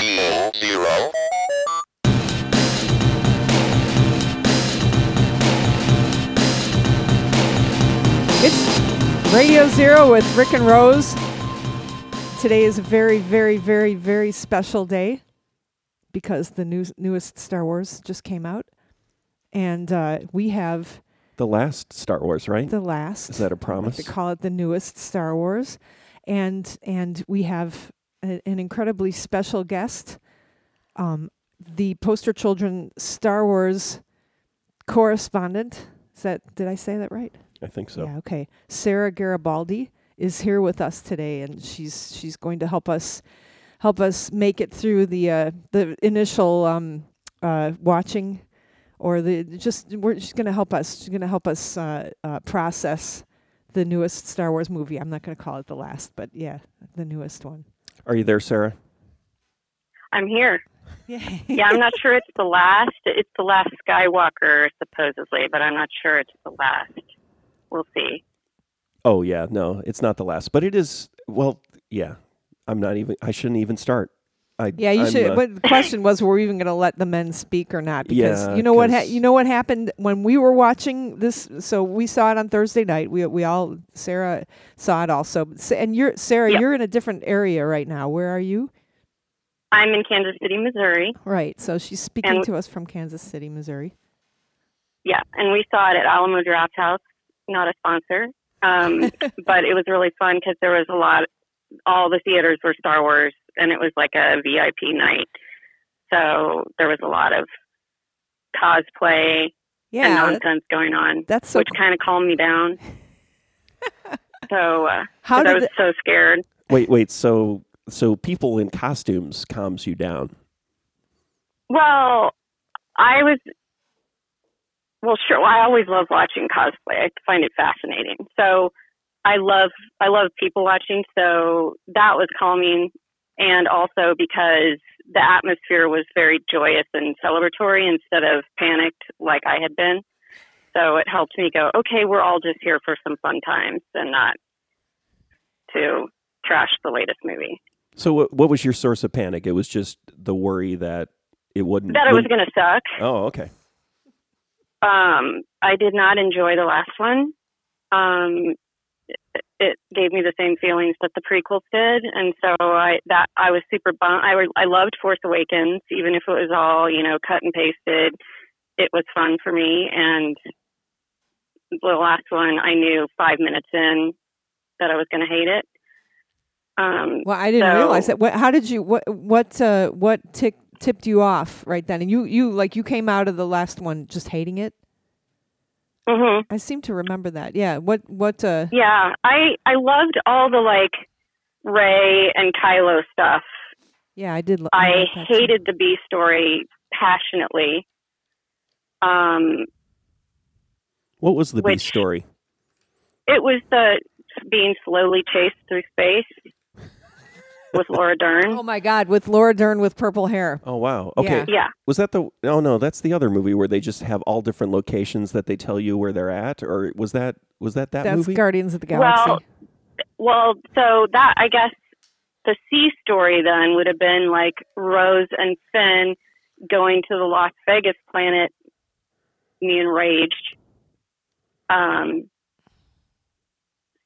Radio Zero. It's Radio Zero with Rick and Rose. Today is a very, very, very, very special day because the new, newest Star Wars just came out. And uh, we have The last Star Wars, right? the last. Is that a like promise? to call it the newest Star Wars, and and we have a, an incredibly special guest, um, the Poster Children Star Wars correspondent. Is that did I say that right? I think so. Yeah. Okay. Sarah Garibaldi is here with us today, and she's she's going to help us help us make it through the uh, the initial um, uh, watching, or the just we're she's going to help us. She's going to help us uh, uh, process the newest Star Wars movie. I'm not going to call it the last, but yeah, the newest one. Are you there, Sarah? I'm here. Yeah. Yeah, I'm not sure it's the last. It's the last Skywalker, supposedly, but I'm not sure it's the last. We'll see. Oh yeah, no, it's not the last, but it is. Well, yeah. I'm not even. I shouldn't even start. I, Yeah, you I'm, should. uh, but the question was, were we even going to let the men speak or not? Because Yeah, you know what? Ha- you know what happened when we were watching this. So we saw it on Thursday night. We we all Sarah saw it also. And you're Sarah. Yep. You're in a different area right now. Where are you? I'm in Kansas City, Missouri. Right. So she's speaking And- to us from Kansas City, Missouri. Yeah, and we saw it at Alamo Draft House. Not a sponsor, um, but it was really fun because there was a lot. All the theaters were Star Wars, and it was like a VIP night. So there was a lot of cosplay and Yeah, nonsense going on, that's so. which kind of calmed me down. so uh, How 'cause I was the- so scared. Wait, wait. So, so people in costumes calms you down. Well, I was. Well, sure. I always love watching cosplay. I find it fascinating. So, I love I love people watching. So that was calming, and also because the atmosphere was very joyous and celebratory instead of panicked like I had been. So it helped me go, okay, we're all just here for some fun times and not to trash the latest movie. So, what, what was your source of panic? It was just the worry that it wouldn't. That it was going to suck. Oh, okay. Um, I did not enjoy the last one. Um, it, gave me the same feelings that the prequels did, and so I that I was super bummed. I I loved Force Awakens, even if it was all you know cut and pasted. It was fun for me, and the last one I knew five minutes in that I was going to hate it. Um, well, I didn't so- realize that. What? How did you? What? What? Uh, what tick, tipped you off right then? And you, you like you came out of the last one just hating it. Mhm. I seem to remember that. Yeah. What? What? Uh, Yeah, I I loved all the like Rey and Kylo stuff. yeah, I did. lo- I liked that too. hated the B story passionately. Um, What was the B story? it was the being slowly chased through space with Laura Dern. Oh my God! With Laura Dern with purple hair. Oh wow. Okay. Yeah. Yeah, Was that the? Oh no, that's the other movie where they just have all different locations that they tell you where they're at, or was that was that that That's movie? Guardians of the Galaxy. Well, well, so that I guess the C story then would have been like Rose and Finn going to the Las Vegas planet, me enraged. Um,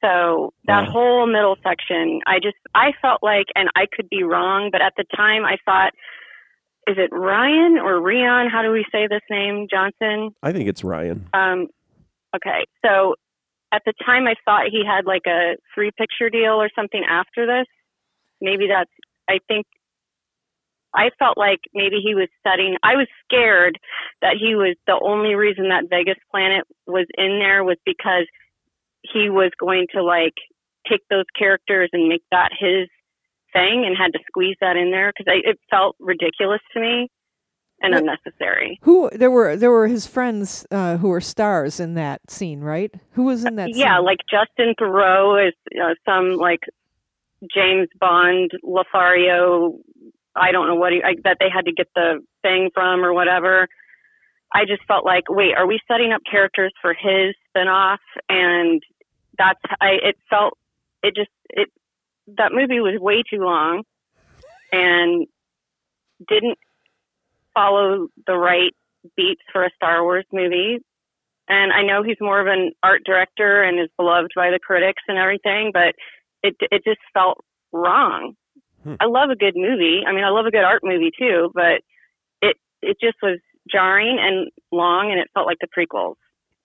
so that Wow. whole middle section, I just I felt like, and I could be wrong, but at the time I thought, is it Ryan or Rion? How do we say this name, Johnson? I think it's Ryan. Um, okay, so at the time I thought he had like a three picture deal or something after this. Maybe that's, I think, I felt like maybe he was setting, I was scared that he was the only reason that Vegas Planet was in there was because he was going to like take those characters and make that his thing and had to squeeze that in there because it felt ridiculous to me and unnecessary. Who there were there were his friends uh, who were stars in that scene, right? Who was in that? yeah, scene? like Justin Theroux is uh, some like James Bond Lothario. I don't know what he, I, that they had to get the thing from or whatever. I just felt like, wait, are we setting up characters for his spinoff? And that's I. It felt it just it that movie was way too long, and didn't follow the right beats for a Star Wars movie. And I know he's more of an art director and is beloved by the critics and everything, but it it just felt wrong. Hmm. I love a good movie. I mean, I love a good art movie too, but it it just was jarring and long, and it felt like the prequels,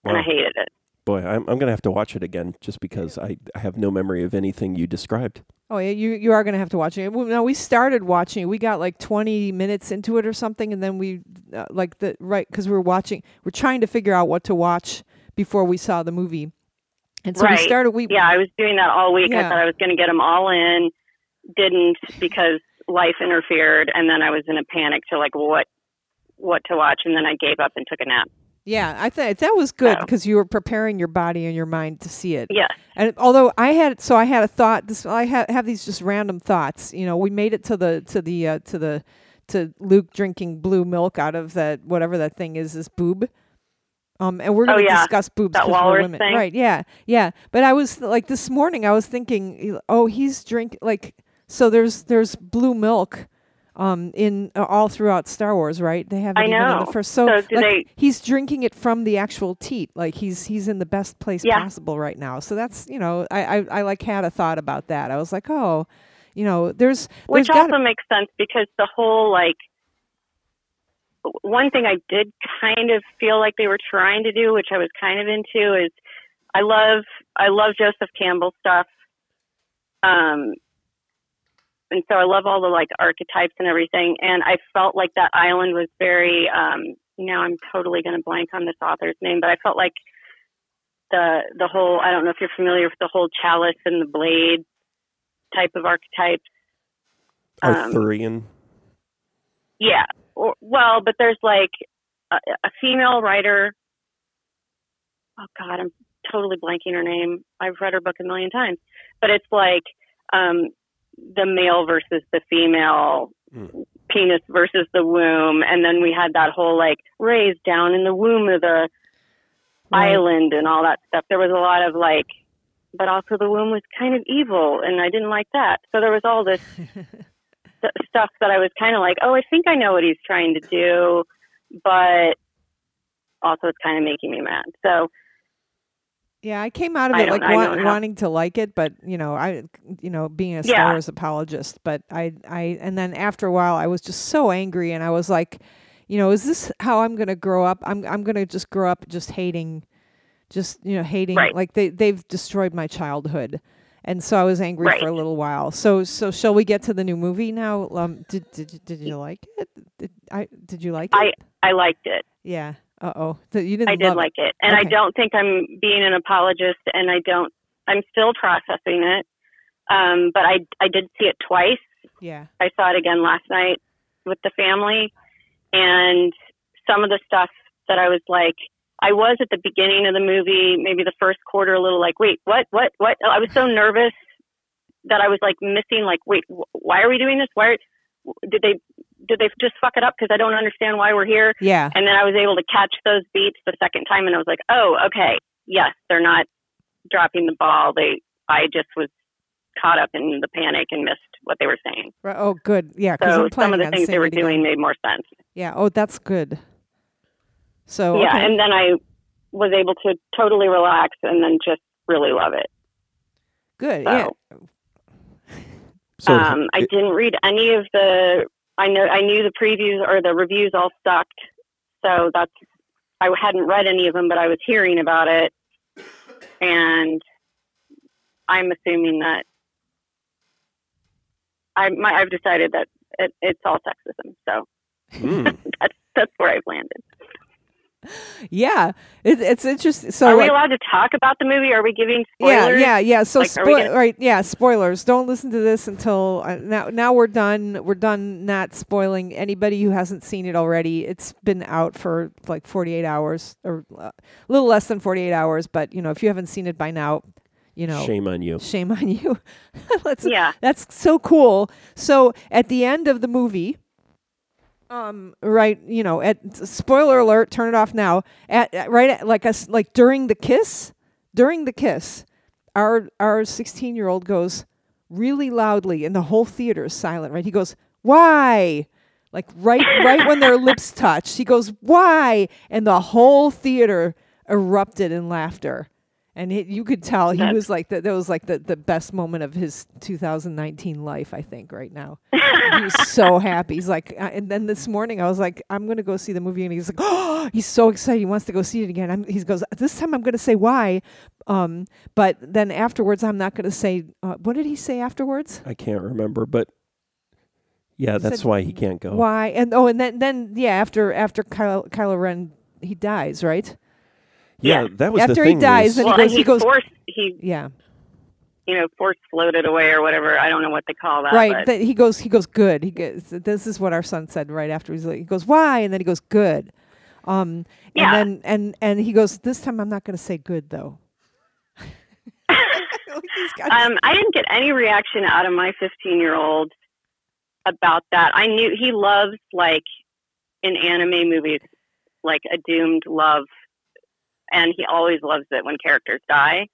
and I hated it. Boy, I'm, I'm going to have to watch it again just because I, I have no memory of anything you described. Oh yeah, you you are gonna have to watch it. Well, No, we started watching it. We got like twenty minutes into it or something, and then we uh, like the right because we were watching. We're trying to figure out what to watch before we saw the movie, and so we started. We Yeah, I was doing that all week. Yeah. I thought I was going to get them all in, didn't because life interfered, and then I was in a panic to like what what to watch, and then I gave up and took a nap. Yeah, I thought that was good So- because you were preparing your body and your mind to see it. Yeah. And although I had, so I had a thought. This I ha- have these just random thoughts. You know, we made it to the to the uh, to the to Luke drinking blue milk out of that whatever that thing is, this boob. Um, and we're Oh, going to yeah. discuss boobs That 'cause we're women, thing? right? Yeah, yeah. But I was like this morning, I was thinking, oh, he's drink like so. There's there's blue milk, um, in uh, all throughout Star Wars, right? They have I know. the first. So, So like, they- he's drinking it from the actual teat. Like he's he's in the best place Yeah. possible right now. So that's you know I, I I like had a thought about that. I was like, oh, you know, there's Which there's also makes sense because the whole like one thing I did kind of feel like they were trying to do, which I was kind of into, is I love I love Joseph Campbell stuff. Um and so I love all the like archetypes and everything. And I felt like that island was very um now I'm totally gonna blank on this author's name, but I felt like the the whole I don't know if you're familiar with the whole chalice and the blade type of archetypes. Um, Yeah. Or, well, but there's like a, a female writer. Oh God, I'm totally blanking her name. I've read her book a million times, but it's like um, the male versus the female, Mm. penis versus the womb, and then we had that whole like raised down in the womb of the Right. island and all that stuff. There was a lot of like, but also the womb was kind of evil, and I didn't like that. So there was all this st- stuff that I was kind of like, oh, I think I know what he's trying to do, but also it's kind of making me mad. So yeah. I came out of I it like wanting to like it, but you know I you know being a Yeah. Star Wars apologist, but I I and then after a while I was just so angry and I was like, you know, is this how I'm gonna grow up? I'm I'm gonna just grow up just hating, just you know hating Right. like they they've destroyed my childhood. And so I was angry Right. for a little while. So, so shall we get to the new movie now? Um, did did you- did you like it? Did I did you like it? I I liked it. Yeah. Uh oh. You didn't. I did like it, and I don't think I'm being an apologist, and I don't. I'm still processing it, um, but I I did see it twice. Yeah. I saw it again last night with the family, and some of the stuff that I was like, I was at the beginning of the movie, maybe the first quarter, a little like, wait, what, what, what? I was so nervous that I was like missing, like, wait, wh- why are we doing this? Why are, did they did they just fuck it up? Because I don't understand why we're here. Yeah. And then I was able to catch those beats the second time, and I was like, oh, okay, yes, they're not dropping the ball. They, I just was caught up in the panic and missed what they were saying. Right. Oh, good. Yeah. Because So I'm some of the things they were it again. doing made more sense. Yeah. Oh, that's good. So Yeah, okay. and then I was able to totally relax and then just really love it. good. So, Yeah. So um, I didn't read any of the. I know I knew the previews or the reviews all sucked, so that's. I hadn't read any of them, but I was hearing about it, and I'm assuming that. I my, I've decided that it, it's all sexism, so mm, that's that's where I've landed. Yeah. It, it's interesting. So Are we like, allowed to talk about the movie? Are we giving yeah, spoilers? yeah, yeah. yeah. So Like, are we spoil gonna- right, yeah. Spoilers. Don't listen to this until uh, now. Now we're done. We're done. Not spoiling anybody who hasn't seen it already. It's been out for like 48 hours or uh, a little less than 48 hours. But you know, if you haven't seen it by now, you know, shame on you. shame on you. Let's Yeah. That's so cool. So at the end of the movie, um, right, you know, at spoiler alert, turn it off now. At, at right, at, like us, like during the kiss, during the kiss, our our sixteen year old goes really loudly, and the whole theater is silent. Right, he goes, "Why?" Like right right when their lips touch, he goes, "Why?" And the whole theater erupted in laughter. And he, you could tell he That's- was like the, that was like the, the best moment of his 2019 life, I think, right now. he was so happy. He's like, uh, and then this morning I was like, I'm gonna go see the movie, and he's like, oh, he's so excited. He wants to go see it again. I'm, he goes, this time I'm gonna say why, um, but then afterwards I'm not gonna say. Uh, what did he say afterwards? I can't remember, but yeah, He that's said why he can't go. Why? And oh, and then then yeah, after after Kylo, Kylo Ren he dies, right? Yeah, Yeah. that was After the he thing. dies, is- then he well, goes- and he he goes- forced he Yeah, you know force floated away or whatever. I don't know what they call that. right. but- That he goes he goes good. He goes. This is what our son said right after he's like, he goes why, and then he goes good. Um, Yeah. and then and and he goes this time I'm not going to say good though. Like, he's got- um, I didn't get any reaction out of my 15 year old about that. I knew he loves like in anime movies, like a doomed love, and he always loves it when characters die.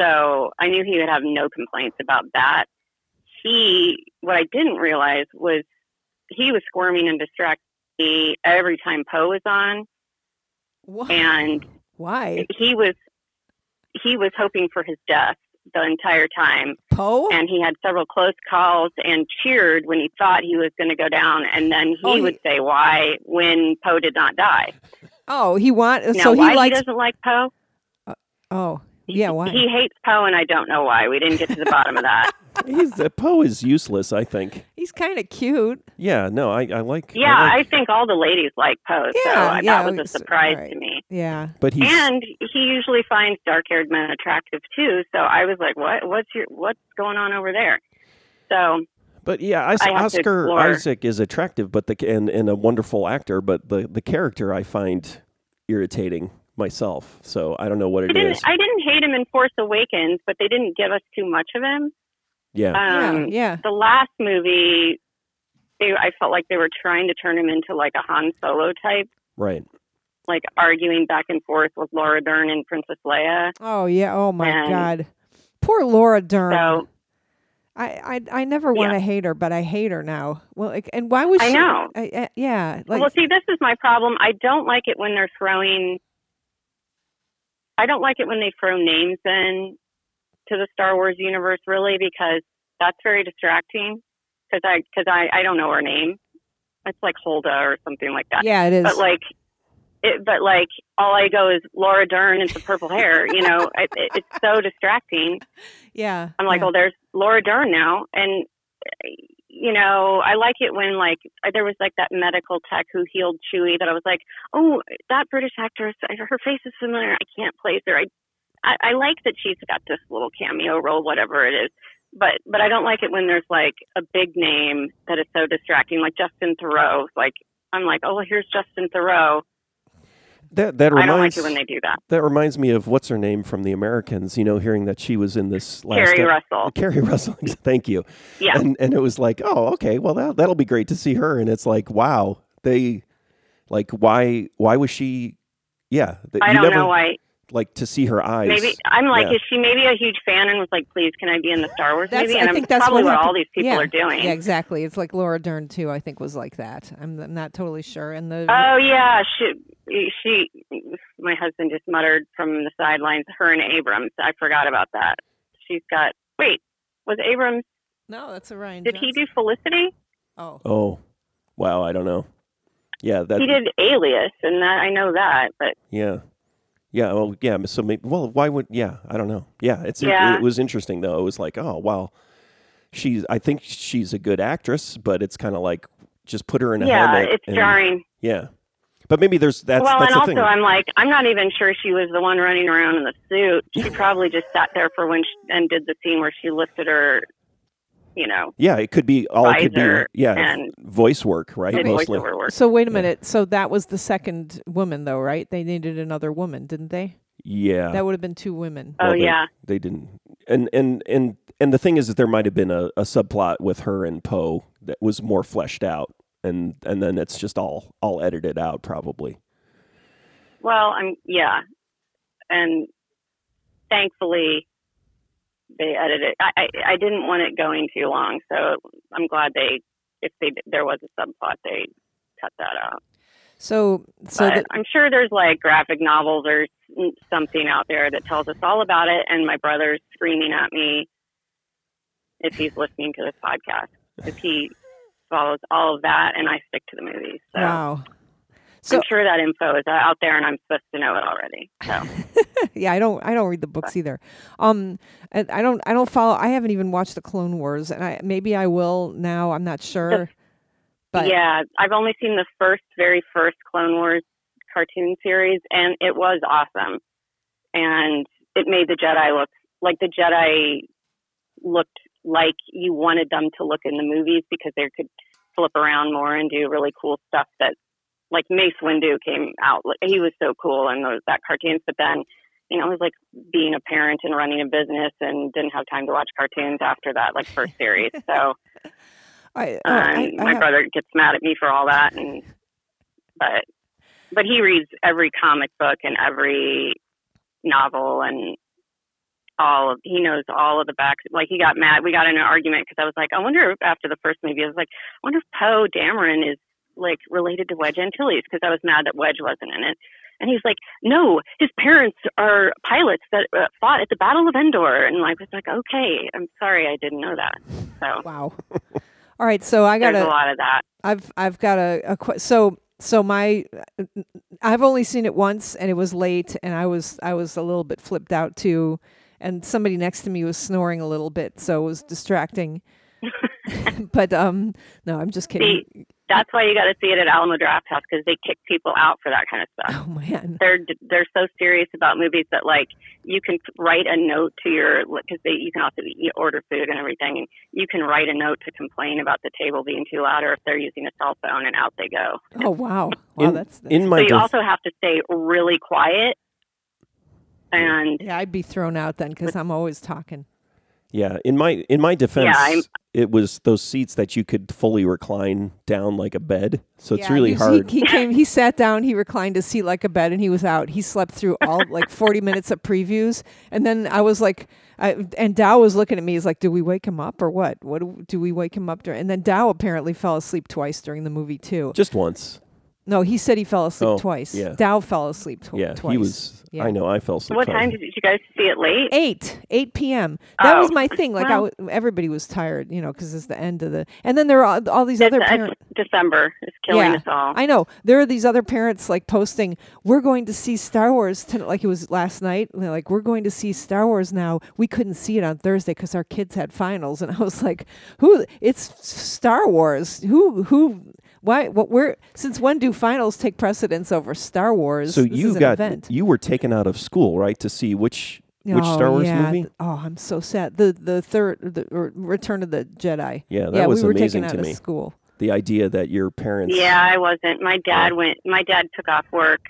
So I knew he would have no complaints about that. He, what I didn't realize was he was squirming and distracting me every time Poe was on, Wha- and why he was he was hoping for his death the entire time Poe? and he had several close calls and cheered when he thought he was going to go down and then he Oh, he- would say why when poe did not die Oh, he want uh, now so he why likes. he doesn't like poe uh, oh, yeah. Why? he hates poe and i don't know why we didn't get to the bottom of that He's, uh, Poe is useless. I think. He's kind of cute. Yeah, no, I, I like. yeah I i think all the ladies like poe so Yeah, I- yeah, that was a uh, surprise right. to me Yeah. but he's and he usually finds dark-haired men attractive too so i was like what what's your what's going on over there so But yeah, Is- I Oscar. Isaac is attractive, but the and, and a wonderful actor, but the the character I find irritating myself. So I don't know what I it didn't, is. I didn't hate him in Force Awakens, but they didn't give us too much of him. yeah, Um, yeah. Yeah. The last movie, they, I felt like they were trying to turn him into like a Han Solo type, right. like arguing back and forth with Laura Dern and Princess Leia. Oh yeah. Oh my And- God. Poor Laura Dern. So I, I I never want to Yeah. hate her, but I hate her now. Well, like, and why was I she? know. I, I, yeah. Like, well, see, this is my problem. I don't like it when they're throwing. I don't like it when they throw names in to the Star Wars universe, really, because that's very distracting. Because I, because I, I don't know her name. It's like Hulda or something like that. yeah, it is. But like, it, but like, all I go is Laura Dern and the purple hair. You know, it, it, it's so distracting. yeah. I'm like, yeah. oh, there's Laura Dern now, and you know, I like it when like there was like that medical tech who healed Chewie that I was like, oh, that British actress, her face is familiar. I can't place her. I, I, I like that she's got this little cameo role, whatever it is. But but I don't like it when there's like a big name that is so distracting, like Justin Theroux. Like I'm like, oh, here's Justin Theroux. That that I don't like reminds it when they do that. that reminds me of what's her name from the Americans. You know, hearing that she was in this last Keri ep- Russell. Keri Russell. Thank you. Yeah. And and it was like, oh, okay, well that that'll be great to see her. And it's like, wow, they like why why was she? Yeah, I don't never, know why. Like to see her eyes. Maybe I'm like, Yeah. is she maybe a huge fan and was like, please, can I be in the Star Wars That's- movie? I And I'm think that's probably what what, all these people yeah. are doing. Yeah, exactly. It's like Laura Dern too. I think was like that. I'm, I'm not totally sure. And the Oh yeah, she she. My husband just muttered from the sidelines. Her and Abrams. I forgot about that. She's got. Wait, was Abrams? no, that's a Ryan. Did he do Felicity? Oh, Oh, wow, I don't know. Yeah, that He did Alias, and that I know that. But Yeah. Yeah, well, yeah. So, maybe, well, why would? Yeah, I don't know. Yeah, it's it- Yeah. It, was interesting though. It was like, oh, wow, she's. I think she's a good actress, but it's kind of like just put her in a yeah, helmet. it's and- jarring. Yeah, but maybe there's that's well, that's and also thing. I'm like, I'm not even sure she was the one running around in the suit. She probably just sat there for when she, and did the scene where she lifted her, you know, yeah, it could be all. It could be yeah, and voice work, right? Mostly. voiceover work. so wait a Yeah. minute. So that was the second woman, though, right? They needed another woman, didn't they? Yeah. That would have been two women. Oh Well, they- yeah. they didn't. And and and and the thing is that there might have been a, a subplot with her and Poe that was more fleshed out, and and then it's just all all edited out probably. Well, I'm yeah, and thankfully they edited. I, I I didn't want it going too long, so I'm glad they if they there was a subplot, they cut that out. So so the, I'm sure there's like graphic novels or something out there that tells us all about it. And my brother's screaming at me if he's listening to this podcast if he follows all of that, and I stick to the movies. So wow. So I'm sure that info is out there, and I'm supposed to know it already. So yeah, I don't I don't read the books either. Um, I don't I don't follow. I haven't even watched the Clone Wars, and I maybe I will now. I'm not sure. But yeah, I've only seen the first, very first Clone Wars cartoon series, and it was awesome. And it made the Jedi look like the Jedi looked like you wanted them to look in the movies because they could flip around more and do really cool stuff that like Mace Windu came out like he was so cool in those that cartoons but then you know it was like being a parent and running a business and didn't have time to watch cartoons after that like first series so I, oh, um, I, I my have- brother gets mad at me for all that and but but he reads every comic book and every novel and all of he knows all of the back like he got mad we got in an argument because i was like i wonder if after the first movie i was like i wonder if poe dameron is like related to wedge antilles because i was mad that wedge wasn't in it and he's like no his parents are pilots that uh, fought at the battle of endor and I was like okay i'm sorry i didn't know that so wow. All right, so I got there's a lot of that I've I've got a, a que- so so my I've only seen it once and it was late and I was I was a little bit flipped out too and somebody next to me was snoring a little bit so it was distracting. but um no, I'm just kidding. That's why you got to see it at alamo draft house because they kick people out for that kind of stuff Oh man. they're they're so serious about movies that like you can write a note to your because they you can also eat, order food and everything and you can write a note to complain about the table being too loud or if they're using a cell phone and out they go Oh wow. Wow, In- that's, that's In my so you def- also have to stay really quiet and Yeah, I'd be thrown out then cuz I'm always talking. Yeah, in my in my defense, I'm- it was those seats that you could fully recline down like a bed. So it's Yeah, really he- hard. He, he came, he sat down, he reclined his seat like a bed, and he was out. He slept through all like 40 minutes of previews. And then I was like, I, and Dow was looking at me. He's like, "Do we wake him up or what? What do, do we wake him up during?" And then Dow apparently fell asleep twice during the movie too. Just once. No, he said he fell asleep Oh, twice. yeah. Dow fell asleep tw- Yeah, twice. he was. Yeah. I know. I fell asleep. what twice. time did you guys see it late Eight, eight p.m. That oh, was Oh, my thing. Like I well. w everybody was tired, you know, because it's the end of the. And then there are all, all these other it's, parents. it's december is killing Yeah. us all I know there are these other parents like posting, "We're going to see Star Wars tonight," like it was last night. and they're like, "We're going to see Star Wars now. We couldn't see it on Thursday because our kids had finals." And I was like, "Who? It's Star Wars. Who? Who? Why? What? Where? Since when do finals take precedence over Star Wars? So This you is an got event. you were taken out of school, right, to see which which oh, Star Wars yeah. movie? Oh, I'm so sad. The the third, the Return of the Jedi. Yeah, that yeah, was we were amazing taken out to of me. school. The idea that your parents. yeah i wasn't my dad oh. went my dad took off work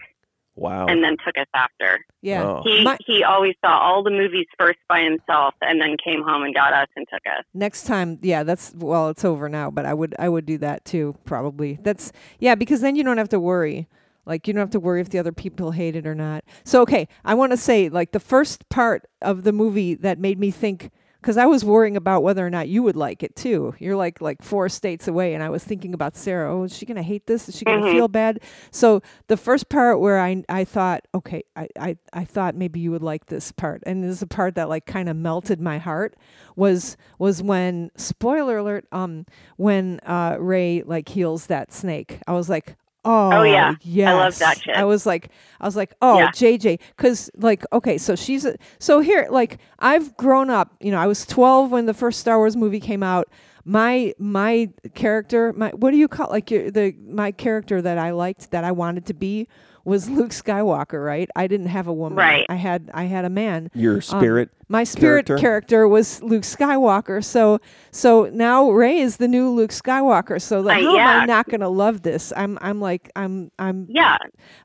Wow. and then took us after Yeah. Oh. He My- he always saw all the movies first by himself, and then came home and got us and took us. next time yeah that's well it's over now but i would i would do that too probably that's yeah because then you don't have to worry like you don't have to worry if the other people hate it or not so okay i want to say like the first part of the movie that made me think because i was worrying about whether or not you would like it too. You're like like four states away and i was thinking about sarah oh is she gonna hate this? Is she gonna Mhm. feel bad? So the first part where i i thought okay i i, I thought maybe you would like this part and this is a part that like kind of melted my heart was was when spoiler alert um when uh rey like heals that snake i was like Oh, oh yeah. yes. I love that shit. i was like i was like oh Yeah. jj because like okay so she's a, so here like i've grown up you know i was 12 when the first star wars movie came out my my character my what do you call like your the my character that i liked that i wanted to be was luke skywalker right i didn't have a woman Right. i had i had a man your um, spirit. My spirit character? character. was Luke Skywalker. So so now Rey is the new Luke Skywalker. So like, Uh, how am I not gonna love this? I'm I'm like I'm I'm Yeah,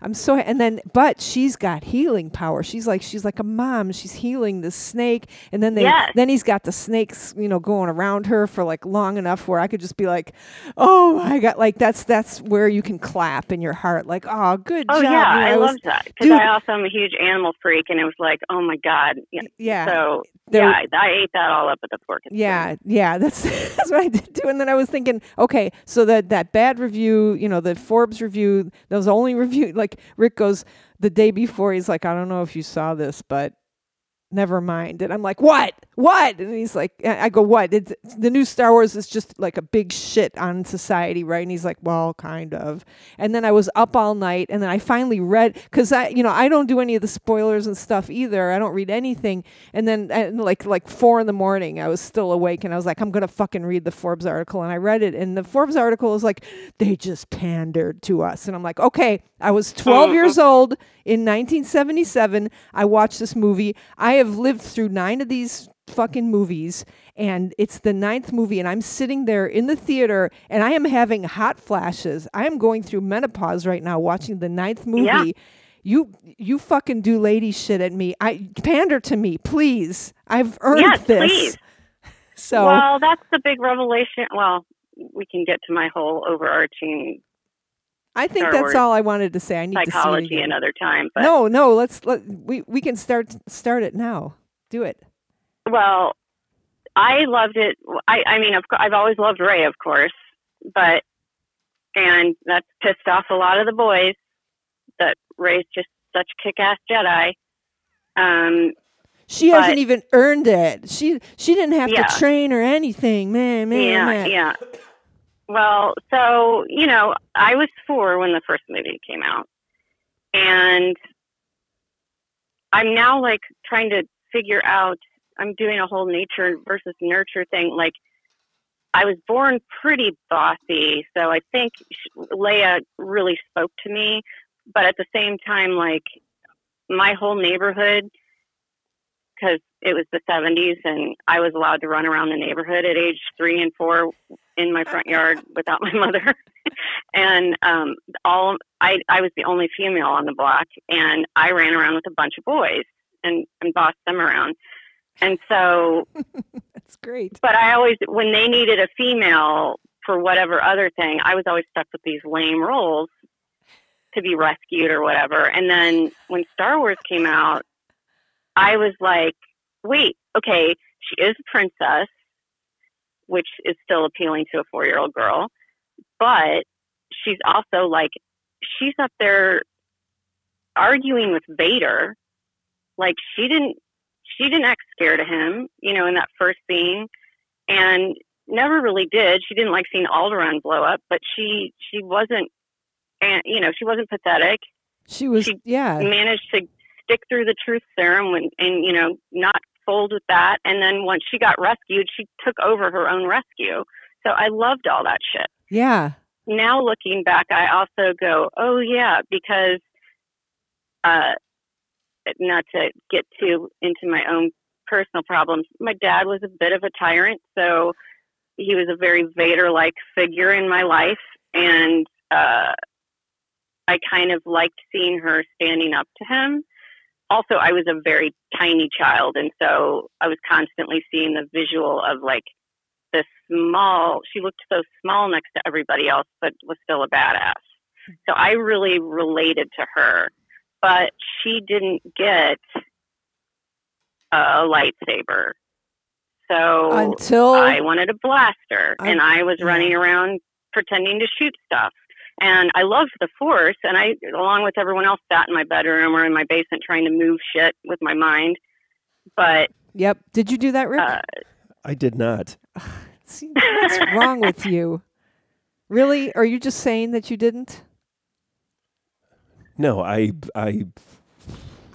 I'm so and then but she's got healing power. She's like she's like a mom. She's healing the snake and then they Yes. then he's got the snakes, you know, going around her for like long enough where I could just be like, "Oh my god, like that's that's where you can clap in your heart like, "Oh, good oh job." yeah, You know, I it was- loved that because I also am a huge animal freak, and it was like, oh my god, yeah, yeah. So There- yeah, I, I ate that all up at the pork. and Yeah, yeah, that's that's what I did too. And then I was thinking, okay, so that that bad review, you know, the Forbes review, that was the only review. Like Rick goes the day before, he's like, I don't know if you saw this, but never mind. And I'm like, what? What? And he's like, I go, what? It's, the new Star Wars is just like a big shit on society, right? And he's like, well, kind of. And then I was up all night, and then I finally read because I, you know, I don't do any of the spoilers and stuff either. I don't read anything. And then, and like like four in the morning, I was still awake, and I was like, I'm gonna fucking read the Forbes article, and I read it, and the Forbes article is like, they just pandered to us, and I'm like, okay, I was 12 uh, years old in 1977. I watched this movie. I have lived through nine of these fucking movies and it's the ninth movie and i'm sitting there in the theater and i am having hot flashes i am going through menopause right now watching the ninth movie Yeah. you you fucking do lady shit at me i pander to me please i've earned Yes, this please. so Well, that's the big revelation. Well, we can get to my whole overarching i think Star that's Wars all i wanted to say i need to see psychology another time. But no no let's let we we can start start it now do it well, I loved it. I, I mean, I've always loved Rey, of course, but and that's pissed off a lot of the boys that Rey's just such kick-ass Jedi. Um, She But- hasn't even earned it. She she didn't have Yeah. to train or anything. Man, man, yeah, man. yeah. Well, so you know, I was four when the first movie came out, and I'm now like trying to figure out. I'm doing a whole nature versus nurture thing. Like, I was born pretty bossy, so I think Leia really spoke to me. But at the same time, like my whole neighborhood, because it was the 70s and I was allowed to run around the neighborhood at age three and four in my front yard without my mother. and um, all I, I was the only female on the block, and I ran around with a bunch of boys and, and bossed them around. And so, That's great. but I always, when they needed a female for whatever other thing, I was always stuck with these lame roles to be rescued or whatever. And then when Star Wars came out, I was like, wait, okay, she is a princess, which is still appealing to a four year old girl, but she's also like, she's up there arguing with Vader. Like she didn't, she didn't act scared of him, you know, in that first scene, and never really did. She didn't like seeing Alderaan blow up, but she she wasn't, and you know, she wasn't pathetic She was She yeah. managed to stick through the truth serum when, and you know not with that and then once she got rescued she took over her own rescue. So i loved all that shit. Yeah. now looking back i also go oh yeah because uh not to get too into my own personal problems my dad was a bit of a tyrant so he was a very vader like figure in my life and uh i kind of liked seeing her standing up to him also I was a very tiny child and so I was constantly seeing the visual of like this small she looked so small next to everybody else but was still a badass. So I really related to her. But she didn't get a lightsaber. So Until I wanted a blaster I- and I was running around pretending to shoot stuff. And I loved the force and I along with everyone else sat in my bedroom or in my basement trying to move shit with my mind. But Yep. Did you do that, Rick? uh, I did not. See, what's wrong with you? Really? Are you just saying that you didn't? No, I I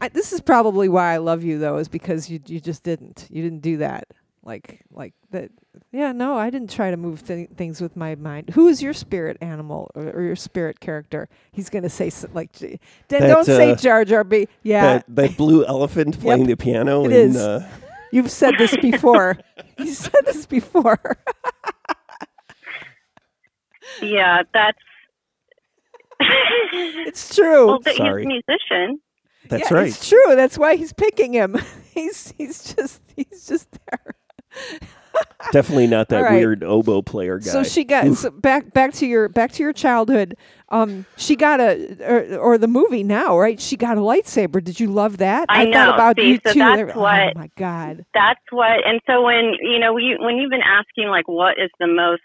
I, this is probably why I love you though, is because you you just didn't. You didn't do that. Like like that. Yeah, no, I didn't try to move th- things with my mind. Who is your spirit animal or, or your spirit character? He's gonna say s- like, J- D- That, don't say uh, Jar Jar B. Yeah, that that blue elephant playing the piano It in is. Uh, you've said this before. you said this before. yeah, that's it's true. well, but he's Sorry. a musician. that's yeah, right. It's true. That's why he's picking him. he's he's just he's just there. Definitely not that All right. weird oboe player guy. So she got so back back to your back to your childhood. Um, she got a or, or the movie now, right? She got a lightsaber. Did you love that? I thought know. about See, you so too. that's what- Oh my god. that's what and so when you know you when you've been asking like what is the most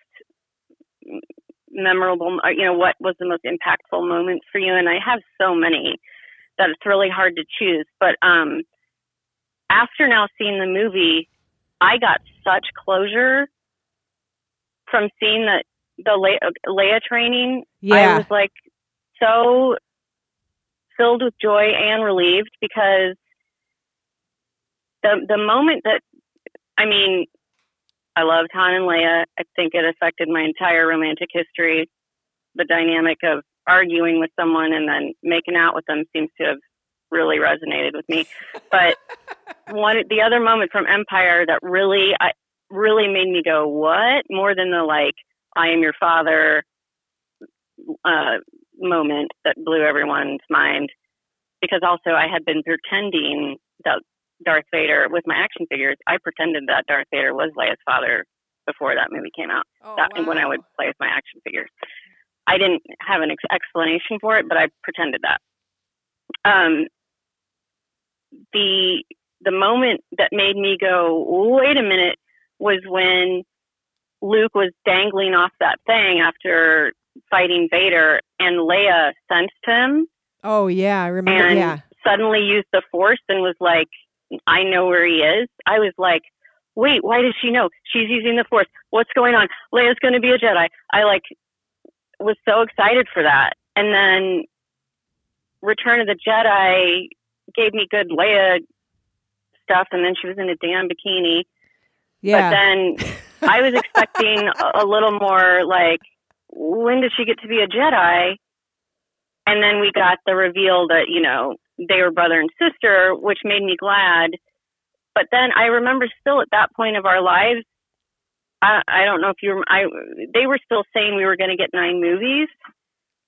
memorable or, you know what was the most impactful moments for you and i have so many that it's really hard to choose but um after now seeing the movie i got such closure from seeing the the Le- leia training i was like so filled with joy and relieved because the the moment that I mean, I loved Han and Leia. I think it affected my entire romantic history. The dynamic of arguing with someone and then making out with them seems to have really resonated with me. But one the other moment from Empire that really I really made me go, "What?" more than the like I am your father uh moment that blew everyone's mind because also I had been pretending that Darth Vader with my action figures. I pretended that Darth Vader was Leia's father before that movie came out. Oh, that when I would play with my action figures, I didn't have an ex- explanation for it, but I pretended that. Um, the the moment that made me go, wait a minute, was when Luke was dangling off that thing after fighting Vader, and Leia sensed him Oh yeah, I remember. and yeah. suddenly used the force and was like, I know where he is. I was like, wait, why does she know? She's using the force. What's going on? Leia's going to be a Jedi. I like was so excited for that. And then Return of the Jedi gave me good Leia stuff, and then she was in a damn bikini. Yeah. But then I was expecting a, a little more like, when did she get to be a Jedi? And then we got the reveal that, you know, they were brother and sister, which made me glad. But then I remember still at that point of our lives, I, I don't know if you, I, they were still saying we were going to get nine movies.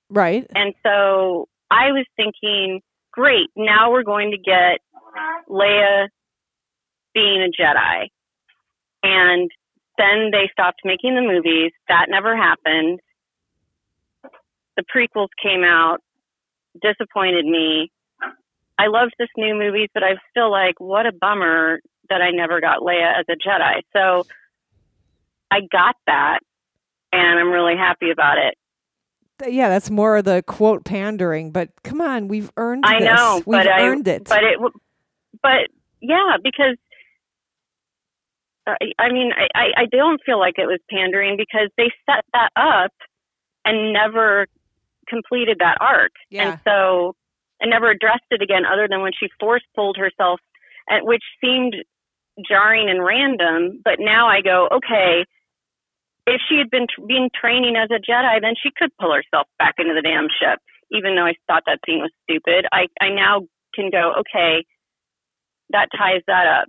right. And so I was thinking, great, now we're going to get Leia being a Jedi. And then they stopped making the movies. That never happened. The prequels came out, disappointed me. I loved this new movies, but I'm still like, what a bummer that I never got Leia as a Jedi. So I got that, and I'm really happy about it. Yeah, that's more of the quote pandering, but come on, we've earned I this. know, we've but I- it. but it but yeah because uh, I, I mean I, I don't feel like it was pandering because they set that up and never completed that arc Yeah. and so I never addressed it again other than when she force pulled herself and which seemed jarring and random but now I go okay if she had been been training as a Jedi then she could pull herself back into the damn ship even though I thought that scene was stupid I I now can go okay that ties that up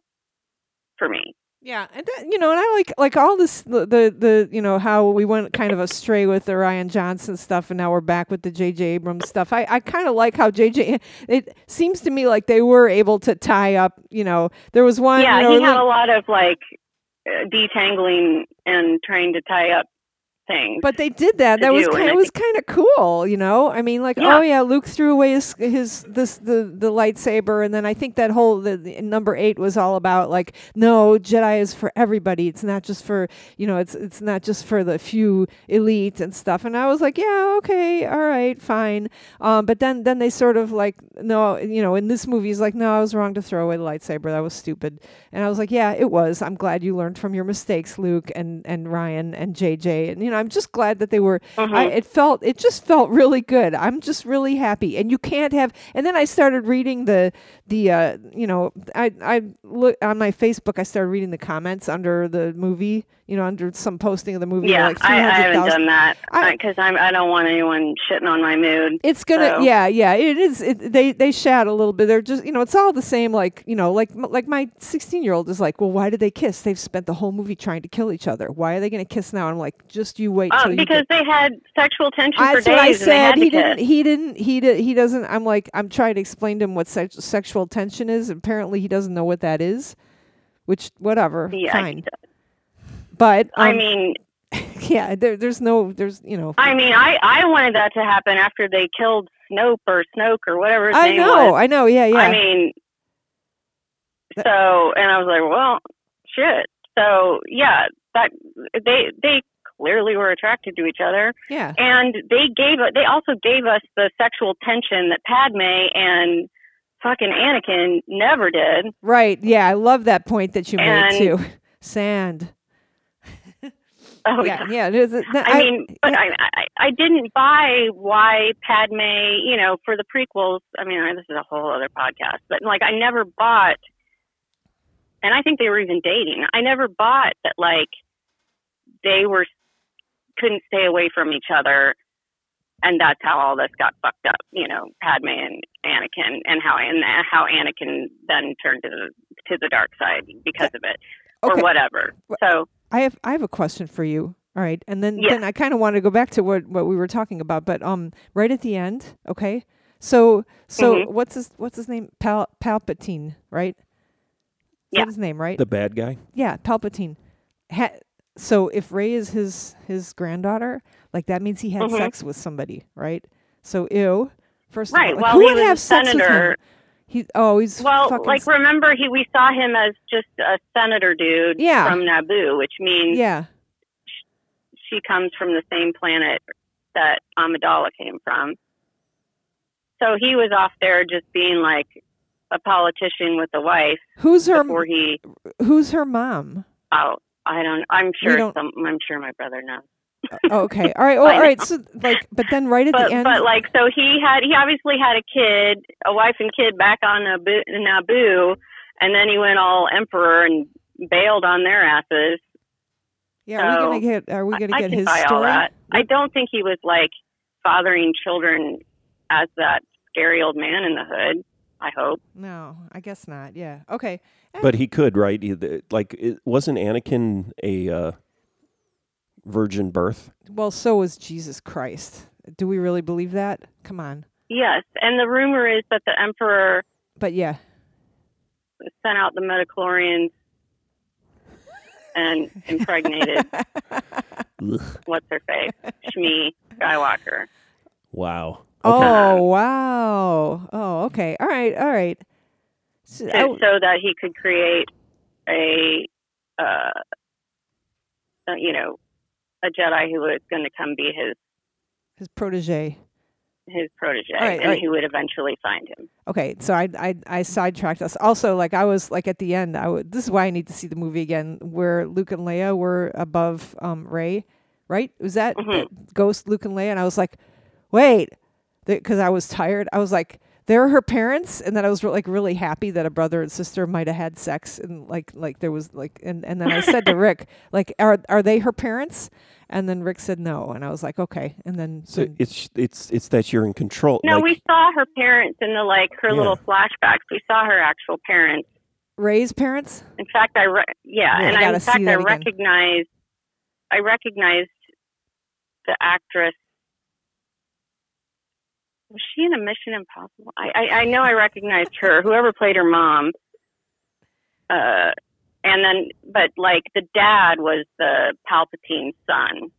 for me. Yeah, and that, you know, and I like like all this the, the the you know how we went kind of astray with the Rian Johnson stuff, and now we're back with the J.J. Abrams stuff. I I kind of like how J.J. It seems to me like they were able to tie up. You know, there was one. yeah, you know, he had look- a lot of like Uh, detangling and trying to tie up things. But they did that. That was kind. It was kind of cool, you know. I mean, like, Yeah. oh yeah, Luke threw away his his this the the lightsaber, and then I think that whole the, the number eight was all about like, no, Jedi is for everybody. It's not just for you know, it's it's not just for the few elite and stuff. And I was like, yeah, okay, all right, fine. Um, but then then they sort of like, no, you know, in this movie, he's like, no, I was wrong to throw away the lightsaber. That was stupid. And I was like, yeah, it was. I'm glad you learned from your mistakes, Luke and and Rian and JJ. And you know, I'm just glad that they were. Mhm. I, it felt it just felt really good. I'm just really happy. And you can't have. And then I started reading the the uh, you know I I look on my Facebook. I started reading the comments under the movie. You know, under some posting of the movie. yeah, like I, I haven't 300,000 done that because I'm I don't want anyone shitting on my mood. It's gonna, So- yeah, yeah. It is. It, they they shat a little bit. They're just, you know, it's all the same. Like, you know, like like my sixteen year old is like, well, why did they kiss? They've spent the whole movie trying to kill each other. Why are they gonna kiss now? I'm like, just you wait till Um, because they had sexual tension for That's days what I and they had said. to He kiss. didn't. He didn't. He did. He doesn't. I'm like. I'm trying to explain to him what sex, sexual tension is. Apparently, he doesn't know what that is. Which, whatever. Yeah, fine. But I um, mean, yeah, there, there's no, there's you know, I mean, I I wanted that to happen after they killed Snope or Snoke or whatever his I know, was. I know, yeah, yeah. I mean, That- so and I was like, well, shit. So yeah, that they they clearly were attracted to each other, yeah, and they gave they also gave us the sexual tension that Padme and fucking Anakin never did. right, yeah. I love that point that you made too. Sand. Oh yeah, yeah. it is- that- I mean, but yeah. I, I I didn't buy why Padme, you know, for the prequels. I mean, this is a whole other podcast, but like, I never bought, and I think they were even dating. I never bought that like they were couldn't stay away from each other, and that's how all this got fucked up. You know, Padme and Anakin, and how and how Anakin then turned to the to the dark side because of it, or whatever. So I have I have a question for you. All right, and then Yeah. then I kind of want to go back to what what we were talking about, but um, right at the end, okay. So so Mhm. what's his what's his name? Pal Palpatine, right? Is Yeah. that his name, right? The bad guy. yeah, Palpatine. Ha- so if Rey is his his granddaughter, like that means he had Mhm. sex with somebody, right? So ew. First Right, of all, like, well, who he would was a have sex with him? He oh he's Well, fucking like remember he we saw him as just a senator dude Yeah. from Naboo, which means yeah she comes from the same planet that Amidala came from. So he was off there just being like a politician with a wife who's her before he who's her mom? oh I don't I'm sure some I'm sure my brother knows. Okay, All right. Well, all right. So like, but then right at But the end, but like so he had he obviously had a kid, a wife and kid back on Naboo, Naboo and then he went all emperor and bailed on their asses. yeah, are we gonna get are we gonna I get can his buy story? all that. I don't think he was like fathering children as that scary old man in the hood. I hope. No, I guess not. Yeah, okay. But he could, right? Like, it, wasn't Anakin a uh, virgin birth? Well, so was Jesus Christ. Do we really believe that? Come on. Yes, and the rumor is that the emperor But yeah, sent out the midichlorians and impregnated what's her face, Shmi Skywalker. Wow. Oh wow. Oh okay. All right. All right. So, to, I- so that he could create a, uh, uh, you know, a Jedi who was going to come be his his protege. his protege, right, and right. he would eventually find him. Okay, so I I I sidetracked us. Also, like I was like at the end, I would. This is why I need to see the movie again, where Luke and Leia were above um Rey, right? Was that Mhm. that Ghost Luke and Leia? And I was like, wait, because I was tired. I was like, they're her parents, and then I was re- like really happy that a brother and sister might have had sex, and like like there was like, and and then I said to Rick, like, are are they her parents? And then Rick said no, and I was like, okay. And then, So then- it's it's it's that you're in control. No, like, we saw her parents in the like her Yeah. little flashbacks. We saw her actual parents. Rey's parents. In fact, I re- yeah, Yeah, and I I, in fact I that again. recognized I recognized the actress. Was she in a Mission Impossible? I I, I know I recognized her. Whoever played her mom. Uh, and then, but like the dad was the Palpatine son.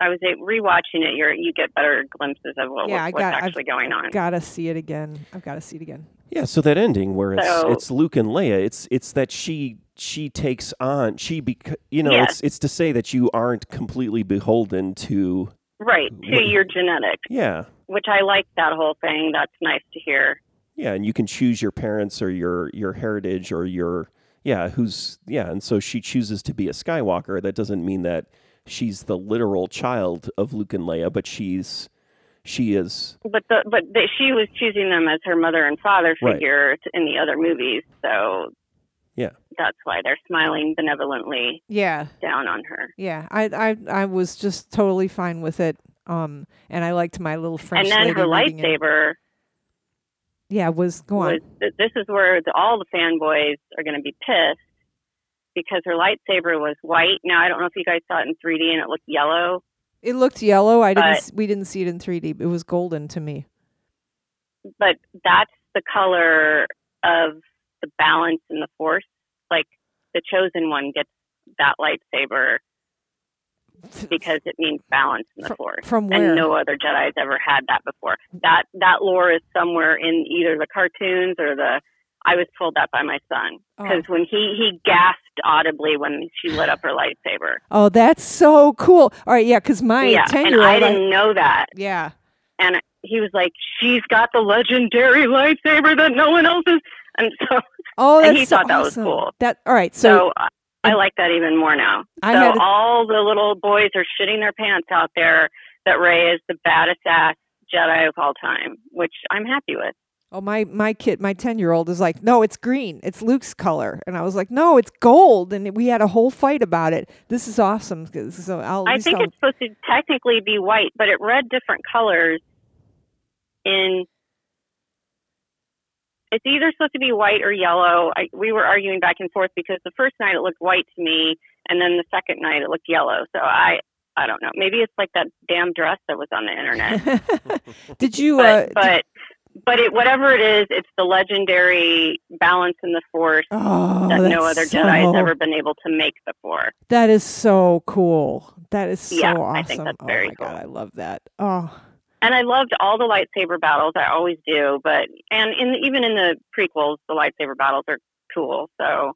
I was rewatching it. You you get better glimpses of what, Yeah, I what's got- I've actually going on. Gotta see it again. I've got to see it again. Yeah, so that ending where it's So- it's Luke and Leia, it's it's that she she takes on she bec- you know Yeah. it's it's to say that you aren't completely beholden to right to What- your genetics, yeah which I like that whole thing. That's nice to hear. yeah and you can choose your parents or your your heritage or your yeah who's yeah and so she chooses to be a Skywalker. That doesn't mean that she's the literal child of Luke and Leia, but she's she is But the but the, she was choosing them as her mother and father Right. figure t- in the other movies, so Yeah. that's why they're smiling benevolently Yeah, down on her. yeah. I I I was just totally fine with it. Um, and I liked my little French and then lady her reading it. lightsaber Yeah, was go on. was th- this is where the, all the fanboys are going to be pissed because her lightsaber was white. Now I don't know if you guys saw it in 3D and it looked yellow, It looked yellow. I didn't. We didn't see it in 3D. It was golden to me. but that's the color of the balance in the force. Like the chosen one gets that lightsaber because it means balance in the Fr- force. from where? And no other Jedi has ever had that before. That that lore is somewhere in either the cartoons or the. I was told that by my son Oh. because when he he gasped audibly when she lit up her lightsaber. Oh, that's so cool. All right, yeah, because my yeah, ten and year I didn't know that. yeah, And he was like, "She's got the legendary lightsaber that no one else has." And so, oh, And that's he so thought that was awesome. cool. That all right. So, so, I- I like that even more now. I so a- all the little boys are shitting their pants out there that Rey is the baddest ass Jedi of all time, which I'm happy with. oh my my kid, my ten year old is like, no, it's green. It's Luke's color, and I was like, no, it's gold, and we had a whole fight about it. This is awesome. So I'll. I think I'll- it's supposed to technically be white, but it read different colors in it's either supposed to be white or yellow. I, we were arguing back and forth because the first night it looked white to me, and then the second night it looked yellow. So I, I don't know. Maybe it's like that damn dress that was on the internet. did you? uh, but but but it whatever it is, it's the legendary balance in the force oh, that no that's other Jedi has ever been able to make before. That is so cool. That is so Yeah, awesome. I think that's oh very my cool. god, I love that. Oh, And I loved all the lightsaber battles. I always do, but and in even in the prequels, the lightsaber battles are cool. So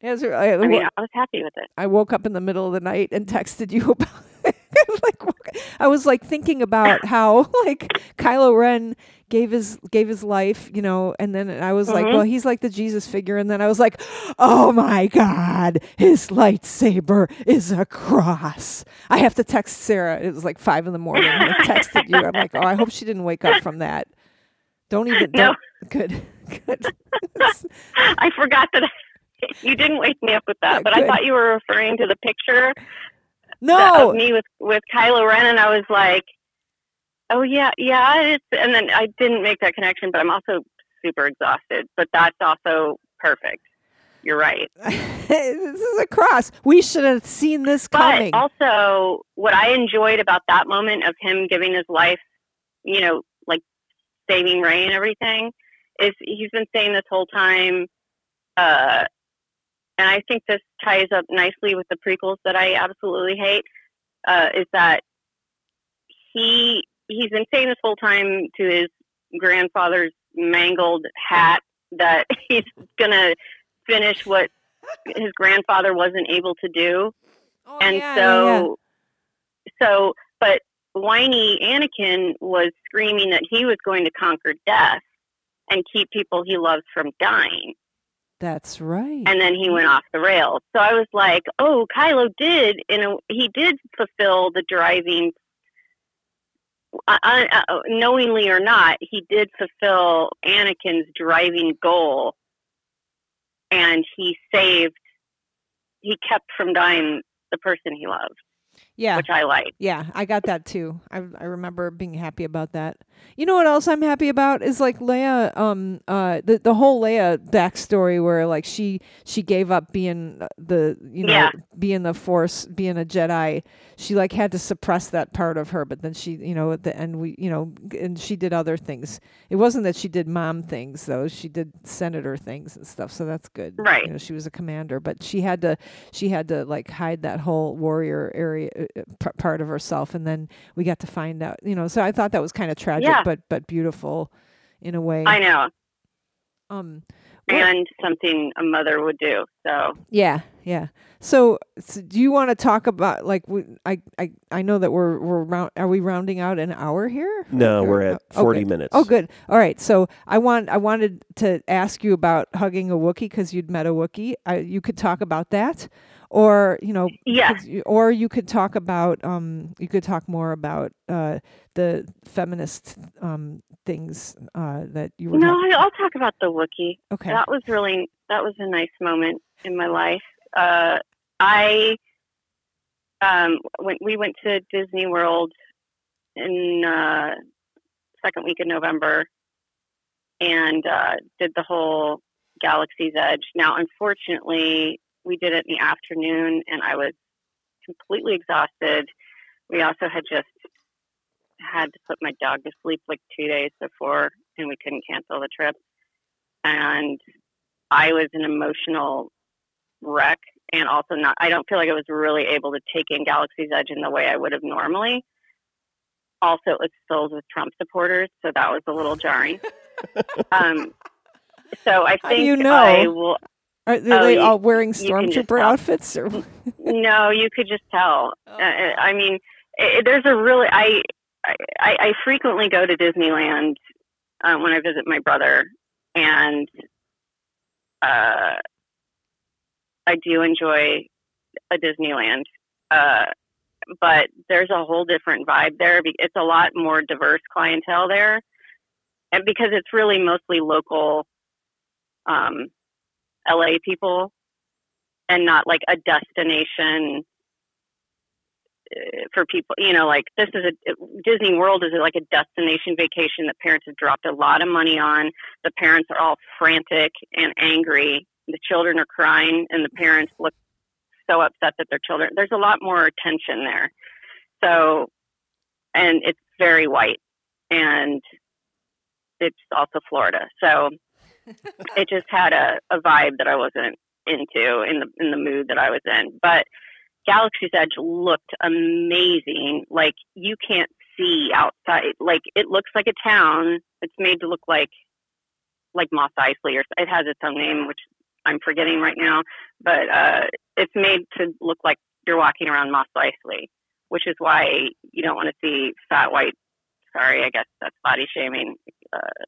Yes, I, uh, I mean, I was happy with it. I woke up in the middle of the night and texted you about like I was like thinking about how like Kylo Ren gave his gave his life, you know, and then I was like, Mhm. well, he's like the Jesus figure, and then I was like, oh my God, his lightsaber is a cross. I have to text Sarah. It was like five in the morning. I texted you. I'm like, oh, I hope she didn't wake up from that. Don't even. No. Don't, good. Good. I forgot that you didn't wake me up with that, but Good. I thought you were referring to the picture no. of me with with Kylo Ren, and I was like, "Oh yeah, yeah." It's, and then I didn't make that connection, but I'm also super exhausted. But that's also perfect. You're right. this is a cross. We should have seen this But coming. also, what I enjoyed about that moment of him giving his life, you know, like saving Rey and everything, is he's been saying this whole time, uh, and I think this ties up nicely with the prequels that I absolutely hate, uh, is that he he's been saying this whole time to his grandfather's mangled hat that he's gonna finish what his grandfather wasn't able to do Oh, and yeah, yeah, yeah. so so but whiny anakin was screaming that he was going to conquer death and keep people he loves from dying that's right. and then he went off the rails so i was like oh kylo did you know he did fulfill the driving uh, knowingly or not he did fulfill anakin's driving goal and he saved he kept from dying the person he loved yeah, which I like. yeah, I got that too. I I remember being happy about that. You know what else I'm happy about is like Leia. Um, uh, the the whole Leia backstory where like she she gave up being uh, the you know Yeah. being the Force, being a Jedi. She like had to suppress that part of her, but then she you know at the end we you know and she did other things. It wasn't that she did mom things though. She did senator things and stuff. So that's good. Right. You know, she was a commander, but she had to she had to like hide that whole warrior area uh, uh, p- part of herself and then we got to find out you know so i thought that was kind of tragic Yeah. But but beautiful in a way I know, um what- and something a mother would do. So yeah yeah so, so do you want to talk about like we, I, I i know that we're we're round are we rounding out an hour here No, Or- we're at oh, 40 good. minutes. Oh, good. All right. So I want I wanted to ask you about hugging a Wookiee because you'd met a Wookiee. I, you could talk about that, or you know, Yeah. could or you could talk about um, you could talk more about uh, the feminist um things uh that you were. no, talking- I'll talk about the Wookiee. okay. That was really that was a nice moment in my life. Uh, I um, when we went to Disney World in uh, second week of November and uh, did the whole Galaxy's Edge. Now, unfortunately, we did it in the afternoon, and I was completely exhausted. We also had just had to put my dog to sleep like two days before, and we couldn't cancel the trip. And I was an emotional wreck and also not. I don't feel like I was really able to take in Galaxy's Edge in the way I would have normally. Also, it was filled with Trump supporters, so that was a little jarring. um, so I think you know? I will. Are they, Oh, they all wearing you can just stormtrooper outfits? Or No, you could just tell. Oh. Uh, I mean, it, there's a really I, I I frequently go to Disneyland uh, when I visit my brother, and uh, I do enjoy a Disneyland. Uh, but there's a whole different vibe there. It's a lot more diverse clientele there, and because it's really mostly local, um, LA people, and not like a destination uh, for people. You know, like this is a Disney World is like a destination vacation that parents have dropped a lot of money on. The parents are all frantic and angry. The children are crying, and the parents look so upset that their children. There's a lot more attention there. So, and it's very white, and it's also Florida. So, it just had a, a vibe that I wasn't into in the in the mood that I was in. But Galaxy's Edge looked amazing. Like you can't see outside. Like it looks like a town. It's made to look like like Mos Eisley, or it has its own name, which I'm forgetting right now. But uh, it's made to look like you're walking around Mos Eisley, which is why you don't want to see fat white. Sorry, I guess that's body shaming. Uh,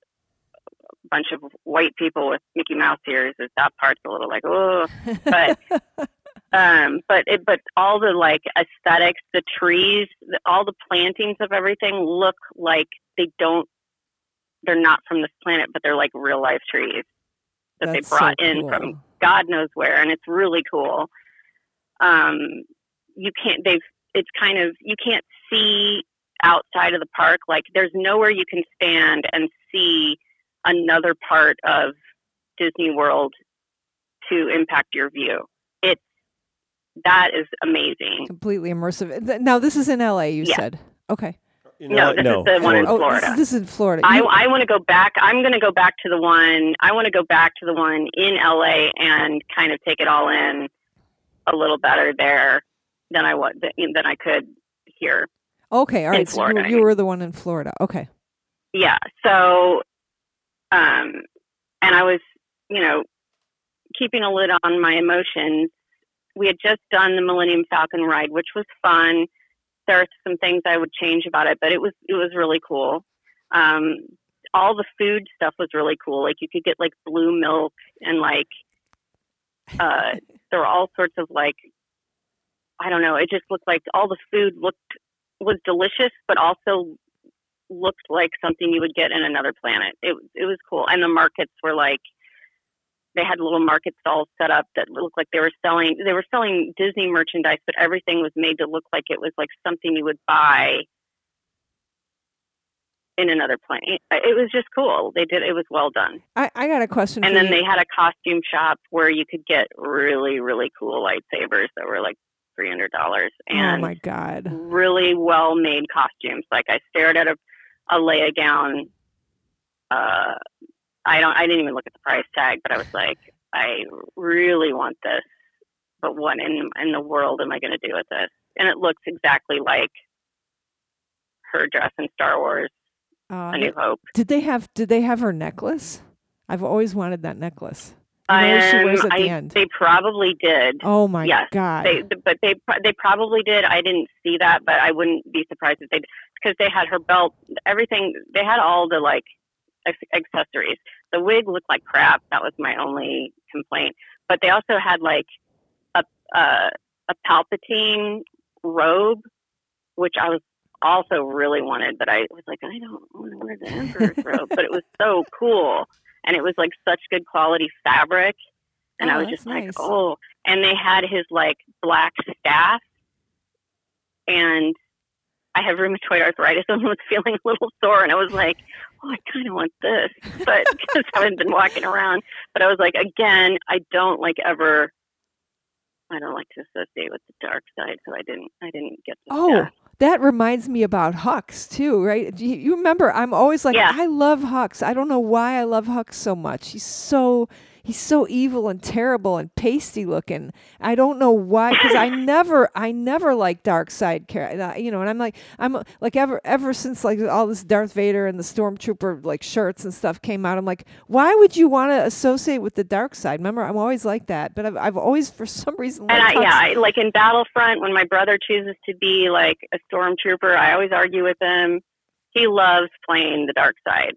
bunch of white people with Mickey Mouse ears. Is that part's a little like oh, but um, but it, but all the like aesthetics, the trees, the, all the plantings of everything look like they don't. They're not from this planet, but they're like real life trees that That's they brought so in from God knows where, and it's really cool. Um, you can't. They've. It's kind of you can't see outside of the park. Like there's nowhere you can stand and see another part of Disney World to impact your view. It's that is amazing. completely immersive. Now this is in LA. You Yeah. said okay. No, this is the one in Oh, Florida. This, is- this is Florida. I, I want to go back. I'm going to go back to the one. I want to go back to the one in LA and kind of take it all in a little better there than I was than I could here. okay, all right. So Florida, you, you were the one in Florida. Okay. Yeah. So, um, and I was, you know, keeping a lid on my emotions. We had just done the Millennium Falcon ride, which was fun. There are some things I would change about it, but it was it was really cool. Um, all the food stuff was really cool. Like you could get like blue milk and like uh, there were all sorts of like I don't know. It just looked like all the food looked was delicious, but also looked like something you would get in another planet. It it was cool, and the markets were like they had little market stalls set up that looked like they were selling they were selling Disney merchandise, but everything was made to look like it was like something you would buy in another planet. It was just cool. They did it was well done. I, I got a question And then you. they had a costume shop where you could get really really cool lightsabers that were like three hundred dollars oh and my god. really well made costumes. Like I stared at a, a Leia gown. Uh, I don't. I didn't even look at the price tag, but I was like, I really want this. But what in in the world am I going to do with this? And it looks exactly like her dress in Star Wars: Uh, A New Hope. did they have did they have her necklace? I've always wanted that necklace. What she wears at I- the end. They probably did. oh my yes, god. They, but they they probably did. I didn't see that, but I wouldn't be surprised if they because they had her belt, everything. They had all the like accessories. The wig looked like crap. That was my only complaint. But they also had like a uh, a Palpatine robe, which I was also really wanted. But I was like, I don't want to wear the Emperor's robe. But it was so cool, and it was like such good quality fabric. And Oh, I was just like, oh. And they had his like black staff, and I have rheumatoid arthritis and was feeling a little sore, and I was like, oh, I kind of want this, but because I haven't been walking around. But I was like, again, I don't like ever. I don't like to associate with the dark side, so I didn't. I didn't get the Oh, staff. That reminds me about Hux too, right? You, you remember? I'm always like, Yeah. I love Hux. I don't know why I love Hux so much. He's so he's so evil and terrible and pasty looking. I don't know why cuz I never I never liked dark side character, uh, you know, and I'm like I'm like ever ever since like all this Darth Vader and the stormtrooper like shirts and stuff came out, I'm like, why would you want to associate with the dark side? Remember, I'm always like that, but I've I've always for some reason and I, yeah, I, like in Battlefront, when my brother chooses to be like a stormtrooper, I always argue with him. He loves playing the dark side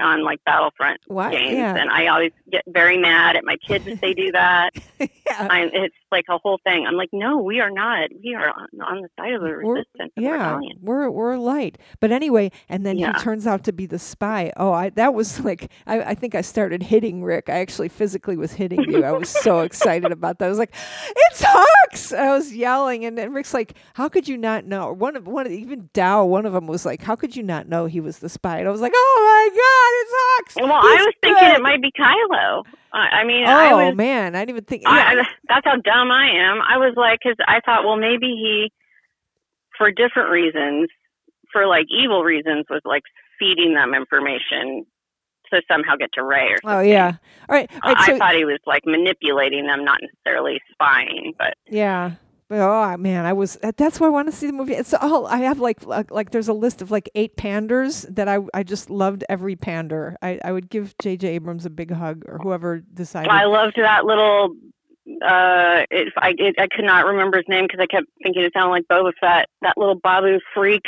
on like Battlefront why? games, Yeah. and I always get very mad at my kids if they do that. yeah. I, it's like a whole thing. I'm like, no, we are not. We are on, on the side of the We're- resistance. yeah, rebellion. we're we're light. But anyway, and then Yeah. he turns out to be the spy. Oh, I that was like I, I think I started hitting Rick. I actually physically was hitting you. I was so excited about that. I was like, "It's Hux!" I was yelling, and then Rick's like, "How could you not know?" One of one of, even Dow, one of them was like, "How could you not know he was the spy?" And I was like, "Oh my God, it's Hux!" Well, I He's was thinking it might be Kylo. I, I mean, I Oh was. man, I didn't even think. Yeah, I- that's how dumb I am. I was like, because I thought, well, maybe he, for different reasons, for like evil reasons, was like feeding them information to somehow get to Rey or something. oh yeah. All right, all right. I So thought he was like manipulating them, not necessarily spying, but Yeah. But, Oh man, I was that's why I want to see the movie. It's all I have. Like, like, like there's a list of like eight panders that I, I just loved every pander. I, I would give J.J. Abrams a big hug or whoever decided. I loved that little. Uh, if I it, I could not remember his name because I kept thinking it sounded like Boba Fett. That little Babu Frik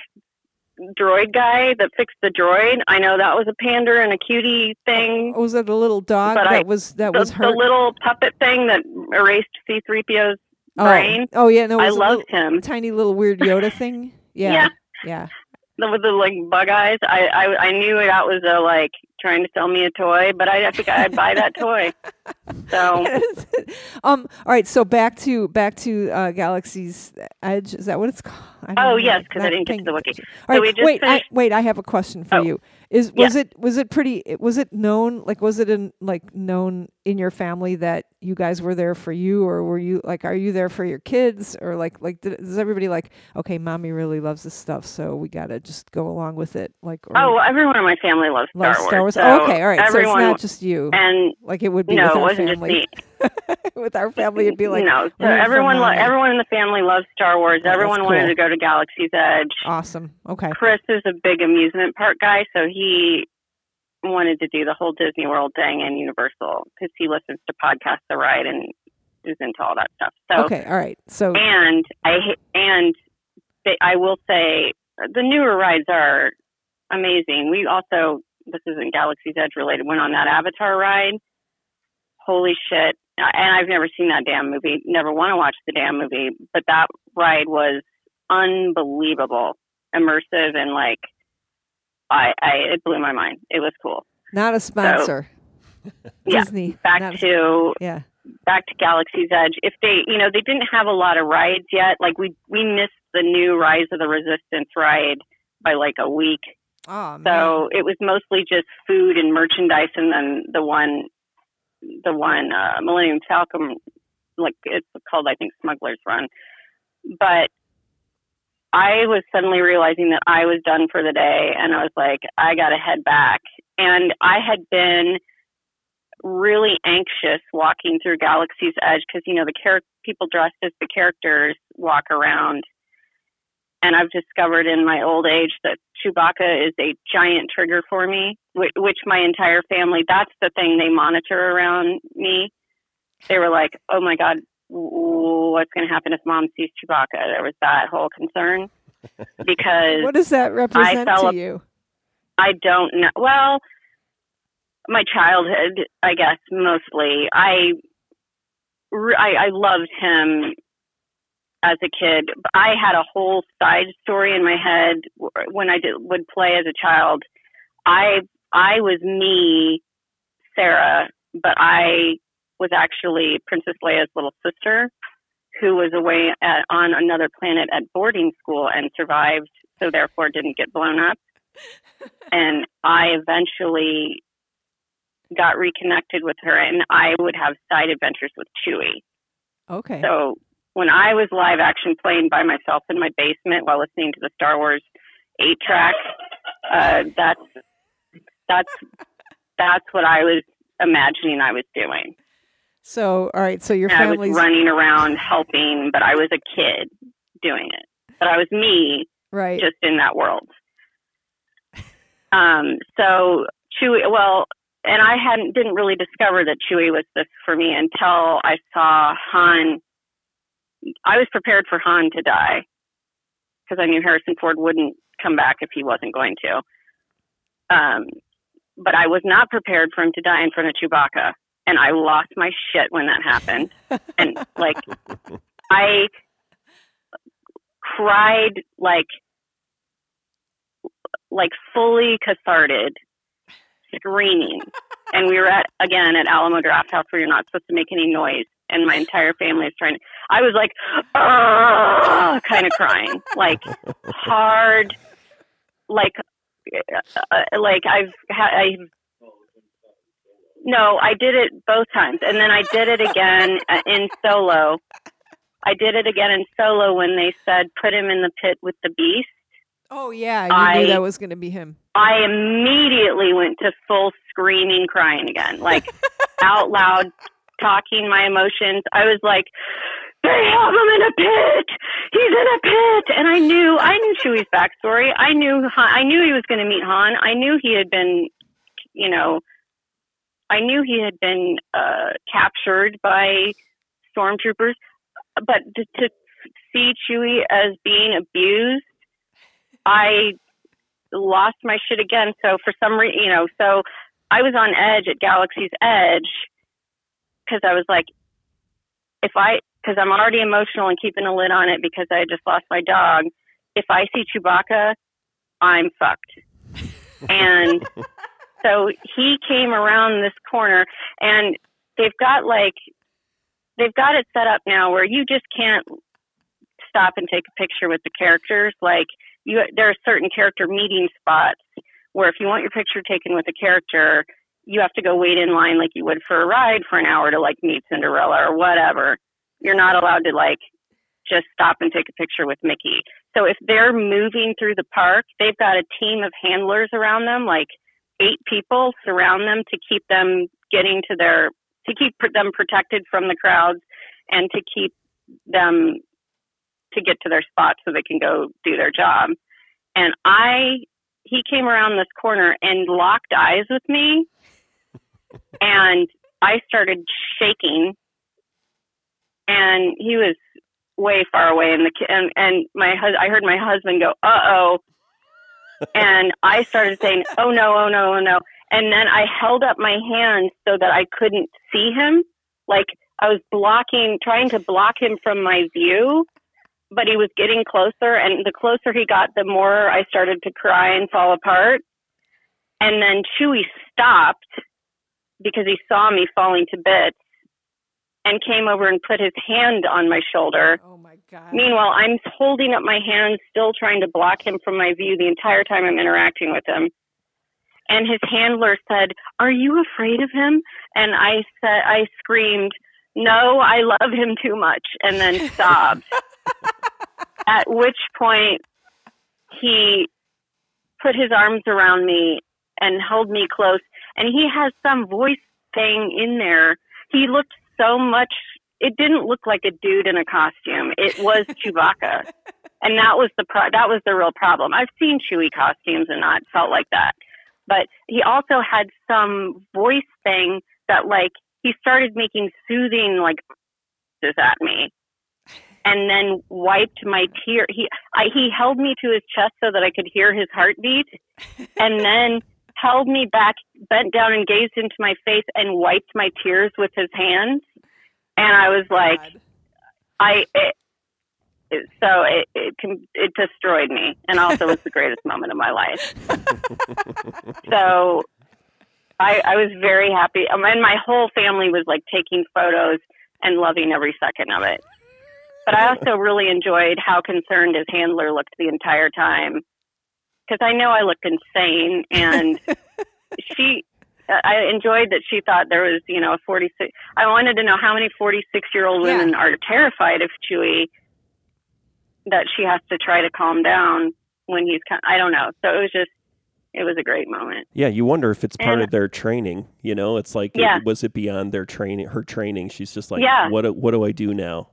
droid guy that fixed the droid. I know that was a pander and a cutie thing. was it a little dog But that I- was that the, was the little puppet thing that erased C-3PO's oh, brain. oh yeah, no, I loved little, him. tiny little weird Yoda thing. Yeah, Yeah. yeah. The- With the like bug eyes, I, I I knew that was a like trying to sell me a toy, but I, I think I'd buy that toy. So um. All right. So back to back to uh, Galaxy's Edge. Is that what it's called? Oh, know. yes, 'cause I didn't get to the wiki. All So right. we just wait. I, wait. I have a question for Oh. you. Is Yeah. was it was it pretty? Was it known? Like was it in like known in your family that you guys were there for you, or were you like are you there for your kids, or like like did, is everybody like okay, mommy really loves this stuff, so we gotta just go along with it? Like or oh, well, everyone in my family loves Star Wars. Star Wars. So oh, okay. All right. So it's not just you. and like it would be no, with it our wasn't family. just me. with our family, it'd be like no, so everyone lo- everyone in the family loves Star Wars. Oh, everyone wanted to go to Galaxy's Edge. awesome. Okay. Chris is a big amusement park guy, so he wanted to do the whole Disney World thing and Universal because he listens to podcasts the ride and is into all that stuff. So Okay. All right. So and I and they, I will say the newer rides are amazing. We also this isn't Galaxy's Edge related. Went on that Avatar ride. Holy shit! And I've never seen that damn movie. Never want to watch the damn movie. But that ride was unbelievable, immersive, and like I, I it blew my mind. It was cool. not a sponsor. Yeah, Disney. Back not to yeah. back to Galaxy's Edge. If they, you know, they didn't have a lot of rides yet. Like we we missed the new Rise of the Resistance ride by like a week. Oh man. So it was mostly just food and merchandise, and then the one, the one uh, Millennium Falcon, like it's called I think Smuggler's Run. But I was suddenly realizing that I was done for the day, and I was like, I got to head back. And I had been really anxious walking through Galaxy's Edge because you know the char- people dressed as the characters walk around and I've discovered in my old age that Chewbacca is a giant trigger for me, which, which my entire family, that's the thing they monitor around me. They were like, oh my God, what's going to happen if mom sees Chewbacca? There was that whole concern because what does that represent fell to up- you? I don't know. Well, my childhood, I guess, mostly. I, I, I loved him as a kid. I had a whole side story in my head when I did, would play as a child. I I was me, Sarah, but I was actually Princess Leia's little sister, who was away at, on another planet at boarding school and survived, so therefore didn't get blown up. and I eventually got reconnected with her, and I would have side adventures with Chewie. Okay. So when I was live action playing by myself in my basement while listening to the Star Wars eight track, uh, that's that's that's what I was imagining I was doing. So, all right. So your I was running around helping, but I was a kid doing it. But I was me right. just in that world. Um, so Chewie, well, and I hadn't didn't really discover that Chewie was this for me until I saw Han. I was prepared for Han to die because I knew Harrison Ford wouldn't come back if he wasn't going to. Um, but I was not prepared for him to die in front of Chewbacca, and I lost my shit when that happened. and like, I cried like like fully catharted, screaming. and we were at again at Alamo Draft House where you're not supposed to make any noise. And my entire family is trying to. I was like, kind of crying, like hard, like, uh, like I've had. I've no, I did it both times, and then I did it again uh, in solo. I did it again in solo when they said put him in the pit with the beast. oh yeah, you I- knew that was going to be him. I immediately went to full screaming, crying again, like out loud, talking my emotions. I was like, "They have him in a pit. He's in a pit." And I knew, I knew Chewie's backstory. I knew, I knew he was going to meet Han. I knew he had been, you know, I knew he had been uh, captured by stormtroopers. But to, to see Chewie as being abused, I lost my shit again. So for some reason, you know, so I was on edge at Galaxy's Edge because I was like, if I, because I'm already emotional and keeping a lid on it because I just lost my dog. If I see Chewbacca, I'm fucked. And so he came around this corner and they've got like, they've got it set up now where you just can't stop and take a picture with the characters. Like, you there are certain character meeting spots where if you want your picture taken with a character, you have to go wait in line like you would for a ride for an hour to like meet Cinderella or whatever. You're not allowed to like just stop and take a picture with Mickey. So if they're moving through the park, they've got a team of handlers around them, like eight people surround them to keep them getting to their to keep them protected from the crowds and to keep them to get to their spot so they can go do their job. And I, he came around this corner and locked eyes with me, and I started shaking. And he was way far away, and the and and my hus- I heard my husband go, "Uh oh," and I started saying, "Oh no, oh no, oh no," and then I held up my hand so that I couldn't see him, like I was blocking, trying to block him from my view but he was getting closer. And the closer he got the more i started to cry and fall apart. And then Chewie stopped because he saw me falling to bits and came over and put his hand on my shoulder. Oh my god. meanwhile i'm holding up my hand still trying to block him from my view the entire time i'm interacting with him. And his handler said are you afraid of him? And i said i screamed no i love him too much and then sobbed. At which point he put his arms around me and held me close and he has some voice thing in there. He looked so much it didn't look like a dude in a costume. It was chewbacca. And that was the pro- that was the real problem. I've seen Chewie costumes and not felt like that. But he also had some voice thing that like he started making soothing like at me and then wiped my tear. He I, he held me to his chest so that I could hear his heartbeat, and then held me back, bent down and gazed into my face and wiped my tears with his hands. And I was like, God. I. It, it, so it, it can it destroyed me, and also was the greatest moment of my life. so I, I was very happy, um, and my whole family was like taking photos and loving every second of it. But I also really enjoyed how concerned his handler looked the entire time, because I know I looked insane, and she. I enjoyed that she thought there was, you know, a 46. I wanted to know how many 46 year old Yeah. women are terrified of Chewie that she has to try to calm down when he's I don't know. So it was just it was a great moment. Yeah, you wonder if it's part And- of their training. You know, it's like, Yeah. was it beyond their training? Her training. She's just like, Yeah. what? do- What do I do now?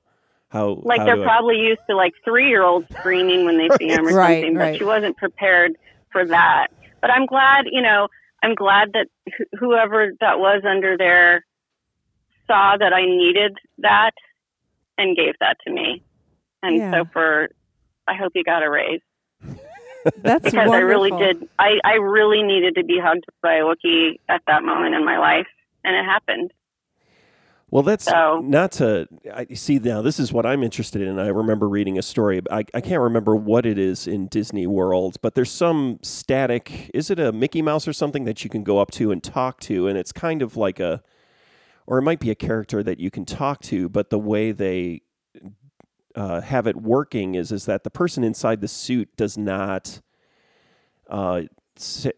How? Like how they're do I- probably used to like three year olds screaming when they see him or Right, something, right. but she wasn't prepared for that. But I'm glad, you know, I'm glad that wh- whoever that was under there saw that I needed that and gave that to me. And Yeah. so for, I hope you got a raise That's because I really did. I, I really needed to be hugged by a Wookiee at that moment in my life, and it happened. Well, that's So- not to I see now. This is what I'm interested in. I remember reading a story. I, I can't remember what it is in Disney World, but there's some static. Is it a Mickey Mouse or something that you can go up to and talk to? And it's kind of like a, or it might be a character that you can talk to. But the way they uh, have it working is is that the person inside the suit does not uh,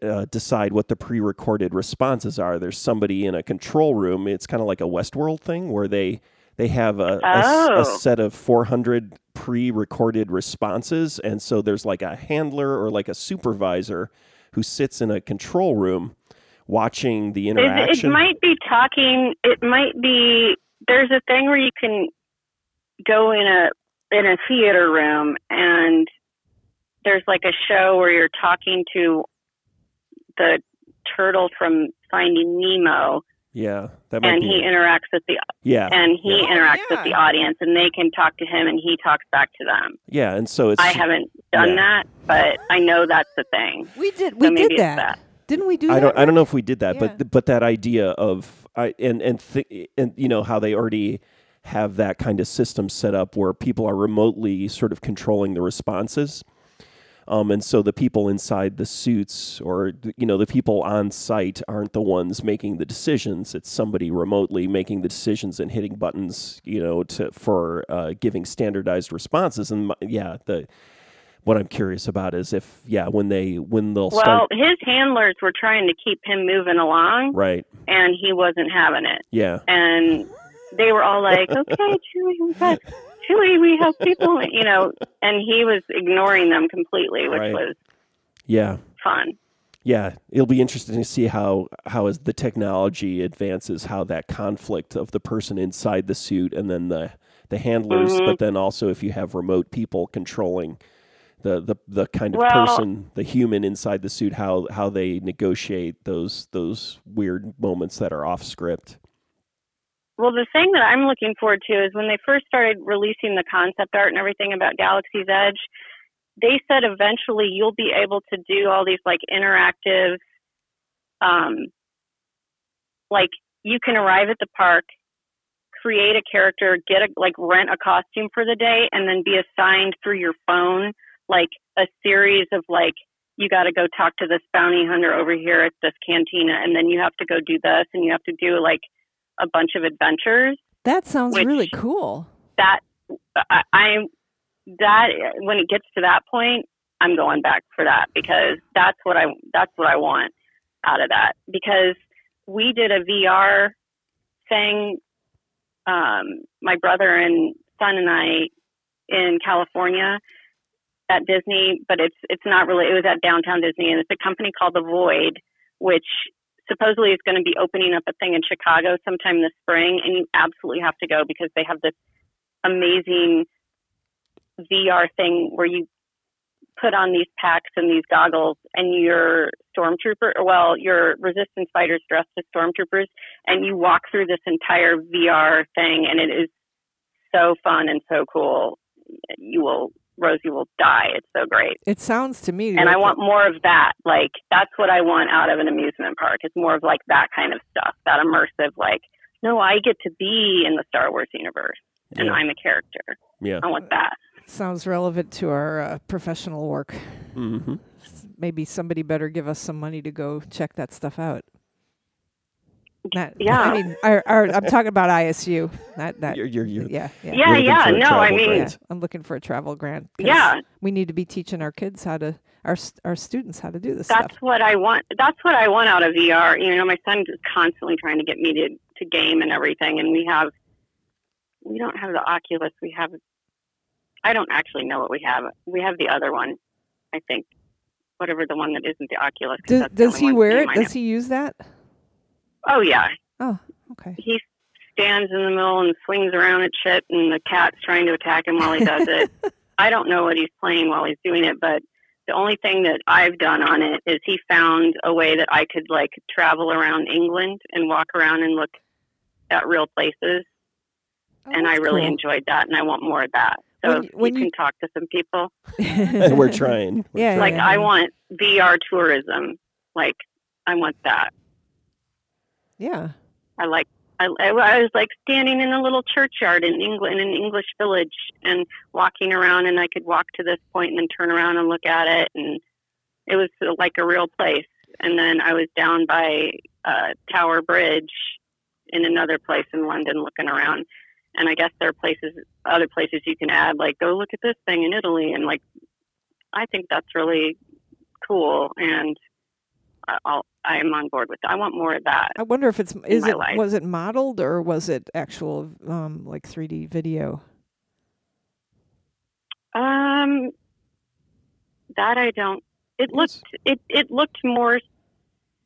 uh, decide what the pre-recorded responses are. There's somebody in a control room. It's kind of like a Westworld thing where they they have a, Oh. set of 400 pre-recorded responses, and so there's like a handler or like a supervisor who sits in a control room watching the It, it might be talking. It might be. There's a thing where you can go in a in a theater room and there's like a show where you're talking to the turtle from Finding Nemo, yeah, that might and be. he it. interacts with the yeah, and he Yeah. Oh, interacts yeah. with the audience, and they can talk to him, and he talks back to them. yeah, and so it's I haven't done yeah. that, but I know that's the thing. we did. So We maybe did that. that. Didn't we do I that? don't I don't know if we did that, Yeah. but but that idea of I and and th- and you know how they already have that kind of system set up where people are remotely sort of controlling the responses. Um, and so the people inside the suits or you know the people on site aren't the ones making the decisions. It's somebody remotely making the decisions and hitting buttons you know to for uh, giving standardized responses. And my, yeah the what I'm curious about is if yeah when they when they'll Well, start his handlers were trying to keep him moving along, right. and he wasn't having it. yeah. And they were all like, "Okay, Chewie, we we have people," you know, and he was ignoring them completely, which Right. was Yeah, fun. yeah. It'll be interesting to see how how as the technology advances, how that conflict of the person inside the suit and then the the handlers, Mhm. but then also if you have remote people controlling the the, the kind of Well- person, the human inside the suit, how how they negotiate those those weird moments that are off script. Well, the thing that I'm looking forward to is when they first started releasing the concept art and everything about Galaxy's Edge, they said eventually you'll be able to do all these like interactive, um, like you can arrive at the park, create a character, get a like rent a costume for the day, and then be assigned through your phone like a series of like you got to go talk to this bounty hunter over here at this cantina, and then you have to go do this, and you have to do like a bunch of adventures. That sounds really cool. That I, I'm that when it gets to that point, I'm going back for that because that's what I that's what I want out of that because we did a VR thing. Um, my brother and son and I in California at Disney, but it's it's not really. It was at downtown Disney, and it's a company called The Void, which supposedly is going to be opening up a thing in Chicago sometime this spring, and you absolutely have to go because they have this amazing VR thing where you put on these packs and these goggles and you're stormtrooper or well you're resistance fighters dressed as stormtroopers and you walk through this entire VR thing and it is so fun and so cool. You will Rosie will die it's so great It sounds to me. and like I want more of that. Like that's what I want out of an amusement park. It's more of like that kind of stuff, that immersive. Like, no, I get to be in the Star Wars universe, and Yeah. I'm a character. Yeah. I want that. sounds relevant to our uh, professional work. Mm-hmm. Maybe somebody better give us some money to go check that stuff out. Not, Yeah. I mean, our, our, I'm talking about ISU. Not that. You're, you're, you're, yeah, yeah. Yeah, yeah. No, I mean, grant. I'm looking for a travel grant. yeah. we need to be teaching our kids how to our our students how to do this That's stuff. what I want. That's what I want out of VR. You know, my son is constantly trying to get me to to game and everything, and we have. We don't have the Oculus. We have. I don't actually know what we have. We have the other one, I think. whatever the one that isn't the Oculus. Does, the does he wear it? my Does he use that? Oh yeah, Oh, okay. he stands in the middle and swings around at shit, and the cat's trying to attack him while he does it. I don't know what he's playing while he's doing it, but the only thing that I've done on it is he found a way that I could like travel around England and walk around and look at real places, Oh, and I really cool. enjoyed that, and I want more of that. So When- when you you- can talk to some people. We're trying. We're Yeah, trying. like I want VR tourism. Like I want that. Yeah. I like. I, I was like standing in a little churchyard in England, in an English village, and walking around, and I could walk to this point and then turn around and look at it, and it was like a real place. And then I was down by uh, Tower Bridge in another place in London, looking around. And I guess there are places, other places you can add, like go look at this thing in Italy, and like I think that's really cool, and I- I'm on board with that. I want more of that. I wonder if it's is it life. was it modeled or was it actual um like 3D video? Um, that I don't. It looked it it looked more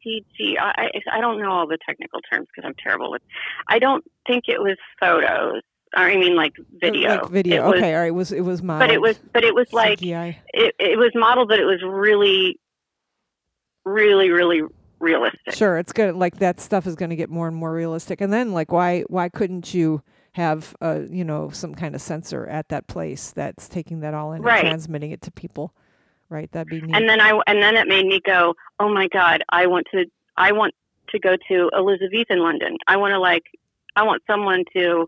CG. I I I don't know all the technical terms because I'm terrible with. I don't think it was photos. I mean, like video. Like video. It was- okay, all right. It was it was modeled. but it was but it was like CGI. it, it was modeled, but it was really, really, really realistic. Sure, it's good. Like that stuff is going to get more and more realistic. And then, like, why why couldn't you have uh you know some kind of sensor at that place that's taking that all in Right. and transmitting it to people? Right, that'd be neat. and then I and then it made me go, oh my god, I want to I want to go to Elizabethan London. I want to like I want someone to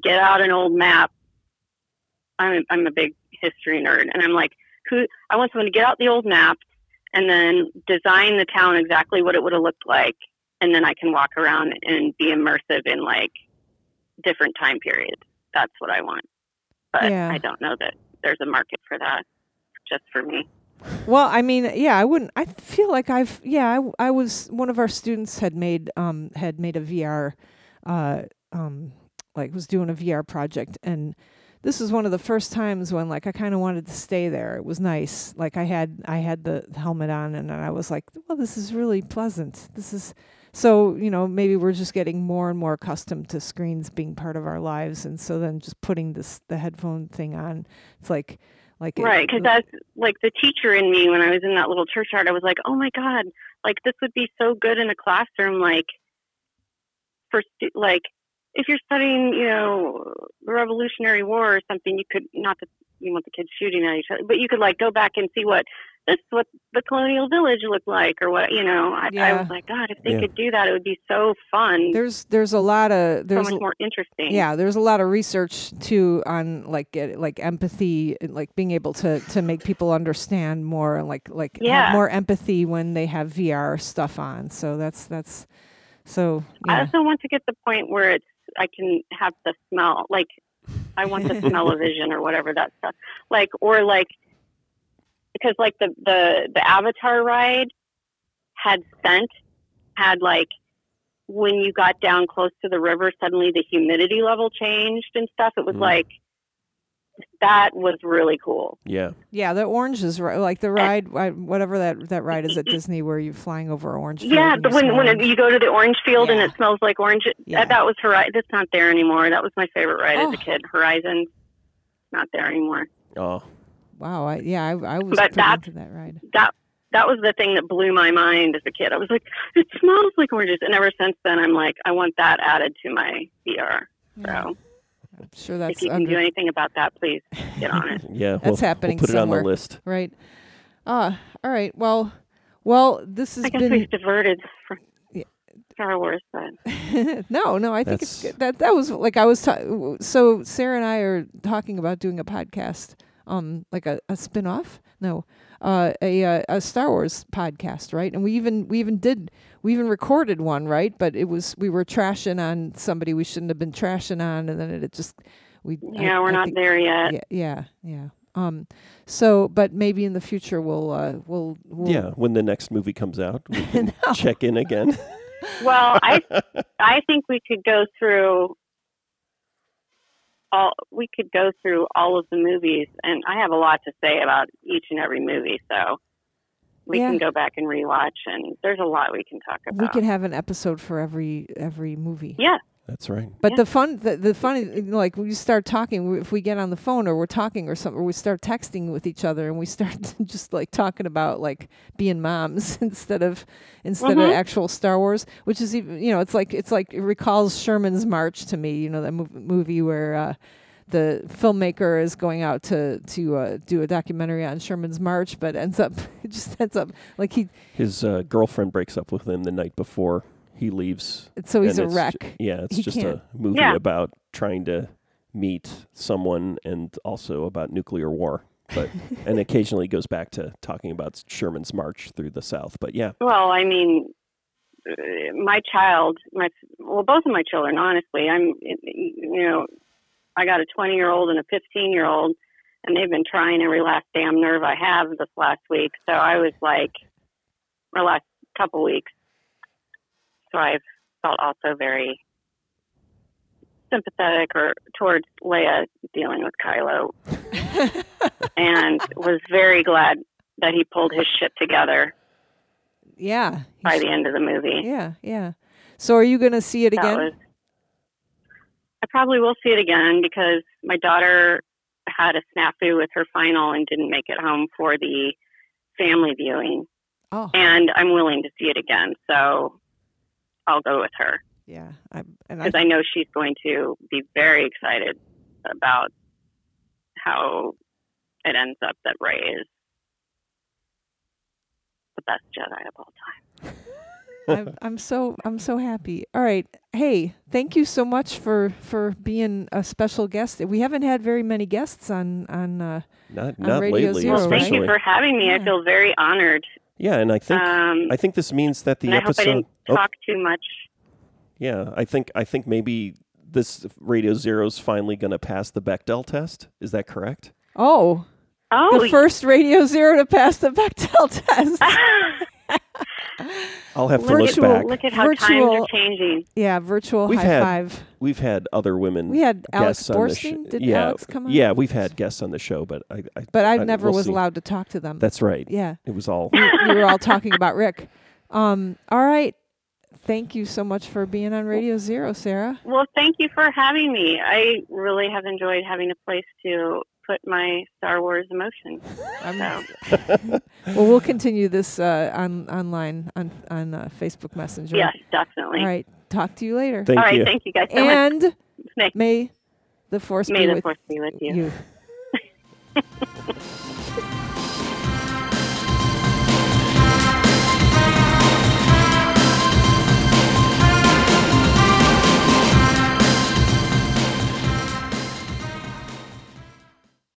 get out an old map. I'm I'm a big history nerd, and I'm like, who? I want someone to get out the old maps and then design the town exactly what it would have looked like, and then I can walk around and be immersive in like different time periods. That's what I want, but Yeah. I don't know that there's a market for that just for me. Well, I mean, yeah, I wouldn't. I feel like I've, yeah, i, I was one of our students had made um had made a VR, uh um like was doing a VR project, and this was one of the first times when like I kind of wanted to stay there. It was nice. Like I had I had the helmet on, and I was like, well, this is really pleasant. This is so you know maybe we're just getting more and more accustomed to screens being part of our lives, and so then just putting this the headphone thing on, it's like like Right, because that's like the teacher in me when I was in that little churchyard. I was like, oh my god, like this would be so good in a classroom, like for like if you're studying, you know, the Revolutionary War or something. You could not that you want the kids shooting at each other, but you could like go back and see what this is what the colonial village looked like, or what you know. I, I was like, God, if they Yeah. could do that, it would be so fun, there's there's a lot of so there's much more interesting. yeah there's a lot of research too on like get, like empathy and like being able to to make people understand more and like like Yeah. more empathy when they have VR stuff on so that's that's so I also want to get the point where it's I can have the smell like I want the smell of vision or whatever that stuff like or like because like the the the Avatar ride had scent had like when you got down close to the river suddenly the humidity level changed and stuff it was Mm. like that was really cool Yeah. yeah the orange is like the ride whatever that that ride is at Disney where you're flying over orange field yeah and the, when when orange. you go to the orange field and it smells like orange it- Yeah. that was Horizon that's not there anymore that was my favorite ride as Oh. a kid Horizon not there anymore Oh, wow I, yeah I, I was But pretty that's- into that ride that that was the thing that blew my mind as a kid. I was like, it smells like oranges, and ever since then, I'm like, I want that added to my VR. Yeah. So I'm sure that's if you can under, do anything about that, please get on it. yeah. That's we'll, happening We'll put somewhere. it on the list. right uh all right well well this has I guess been we've diverted from Yeah. Star Wars, but no, no, I think it's good. That that was like I was ta- so Sarah and I are talking about doing a podcast, um, like a, a spin off. No, uh, a uh, a Star Wars podcast, right? And we even we even did we even recorded one, right? But it was we were trashing on somebody we shouldn't have been trashing on, and then it, just we I- yeah, we're I not think- there yet. Yeah, yeah, yeah. Um, so but maybe in the future we'll uh we'll, we'll Yeah. When the next movie comes out, we can No. check in again. Well, I I think we could go through all we could go through all of the movies, and I have a lot to say about each and every movie. So we Yeah. can go back and rewatch, and there's a lot we can talk about. We could have an episode for every every movie. yeah, That's right. But Yeah. the fun, the, the funny, like when you start talking, if we get on the phone or we're talking or something, or we start texting with each other and we start just like talking about like being moms instead of instead of Mhm. actual Star Wars, which is even you know it's like it's like it recalls Sherman's March to me. You know that mov- movie where. Uh, the filmmaker is going out to to uh, do a documentary on Sherman's March, but ends up it just ends up like he His uh, girlfriend breaks up with him the night before he leaves. so he's a it's ju- wreck. yeah, it's He just can't- a movie Yeah. about trying to meet someone and also about nuclear war. But and occasionally goes back to talking about Sherman's march through the South. But yeah, Well, I mean, uh, my child, my well, both of my children. Honestly, I'm, you know, I got a 20 year old and a 15 year old, and they've been trying every last damn nerve I have this last week. So I was like, or last couple weeks. So I've felt also very sympathetic or towards Leia dealing with Kylo, and was very glad that he pulled his shit together yeah. by the end of the movie. Yeah, yeah. So are you going to see it That again? was. I probably will see it again because my daughter had a snafu with her final and didn't make it home for the family viewing, oh, and I'm willing to see it again. So I'll go with her yeah. I I, because I know she's going to be very excited about how it ends up that Rey is the best Jedi of all time. I'm, I'm so I'm so happy. All right. Hey, thank you so much for for being a special guest. We haven't had very many guests on on uh not On not Radio lately, Zero, Well, right? thank you for having me. Yeah. I feel very honored. Yeah, and I think Um, I think this means that the and I hope I episode. didn't oh, talk too much. yeah, I think I think maybe this Radio Zero's finally going to pass the Bechdel test. Is that correct? oh, Oh, the first Radio Zero to pass the Bechdel test. I'll have to look, look at, back. look at how times Virtual- are changing. yeah, virtual We've high had five. We've had other women. We had Alex guests on sh- Did yeah, Alex come on? Yeah, we've had guests on the show, but I. I But I I- never we'll was see. allowed to talk to them. That's right. yeah. It was all. we, we were all talking about Rick. Um, all right. Thank you so much for being on Radio Zero, Sarah. Well, thank you for having me. I really have enjoyed having a place to put my Star Wars emotions. I'm- So, well, we'll continue this uh, on online on on uh, Facebook Messenger. yes, definitely. All right. Talk to you later. Thank All right, you. thank you guys so much. and May, may the force may be the with force be with you. you.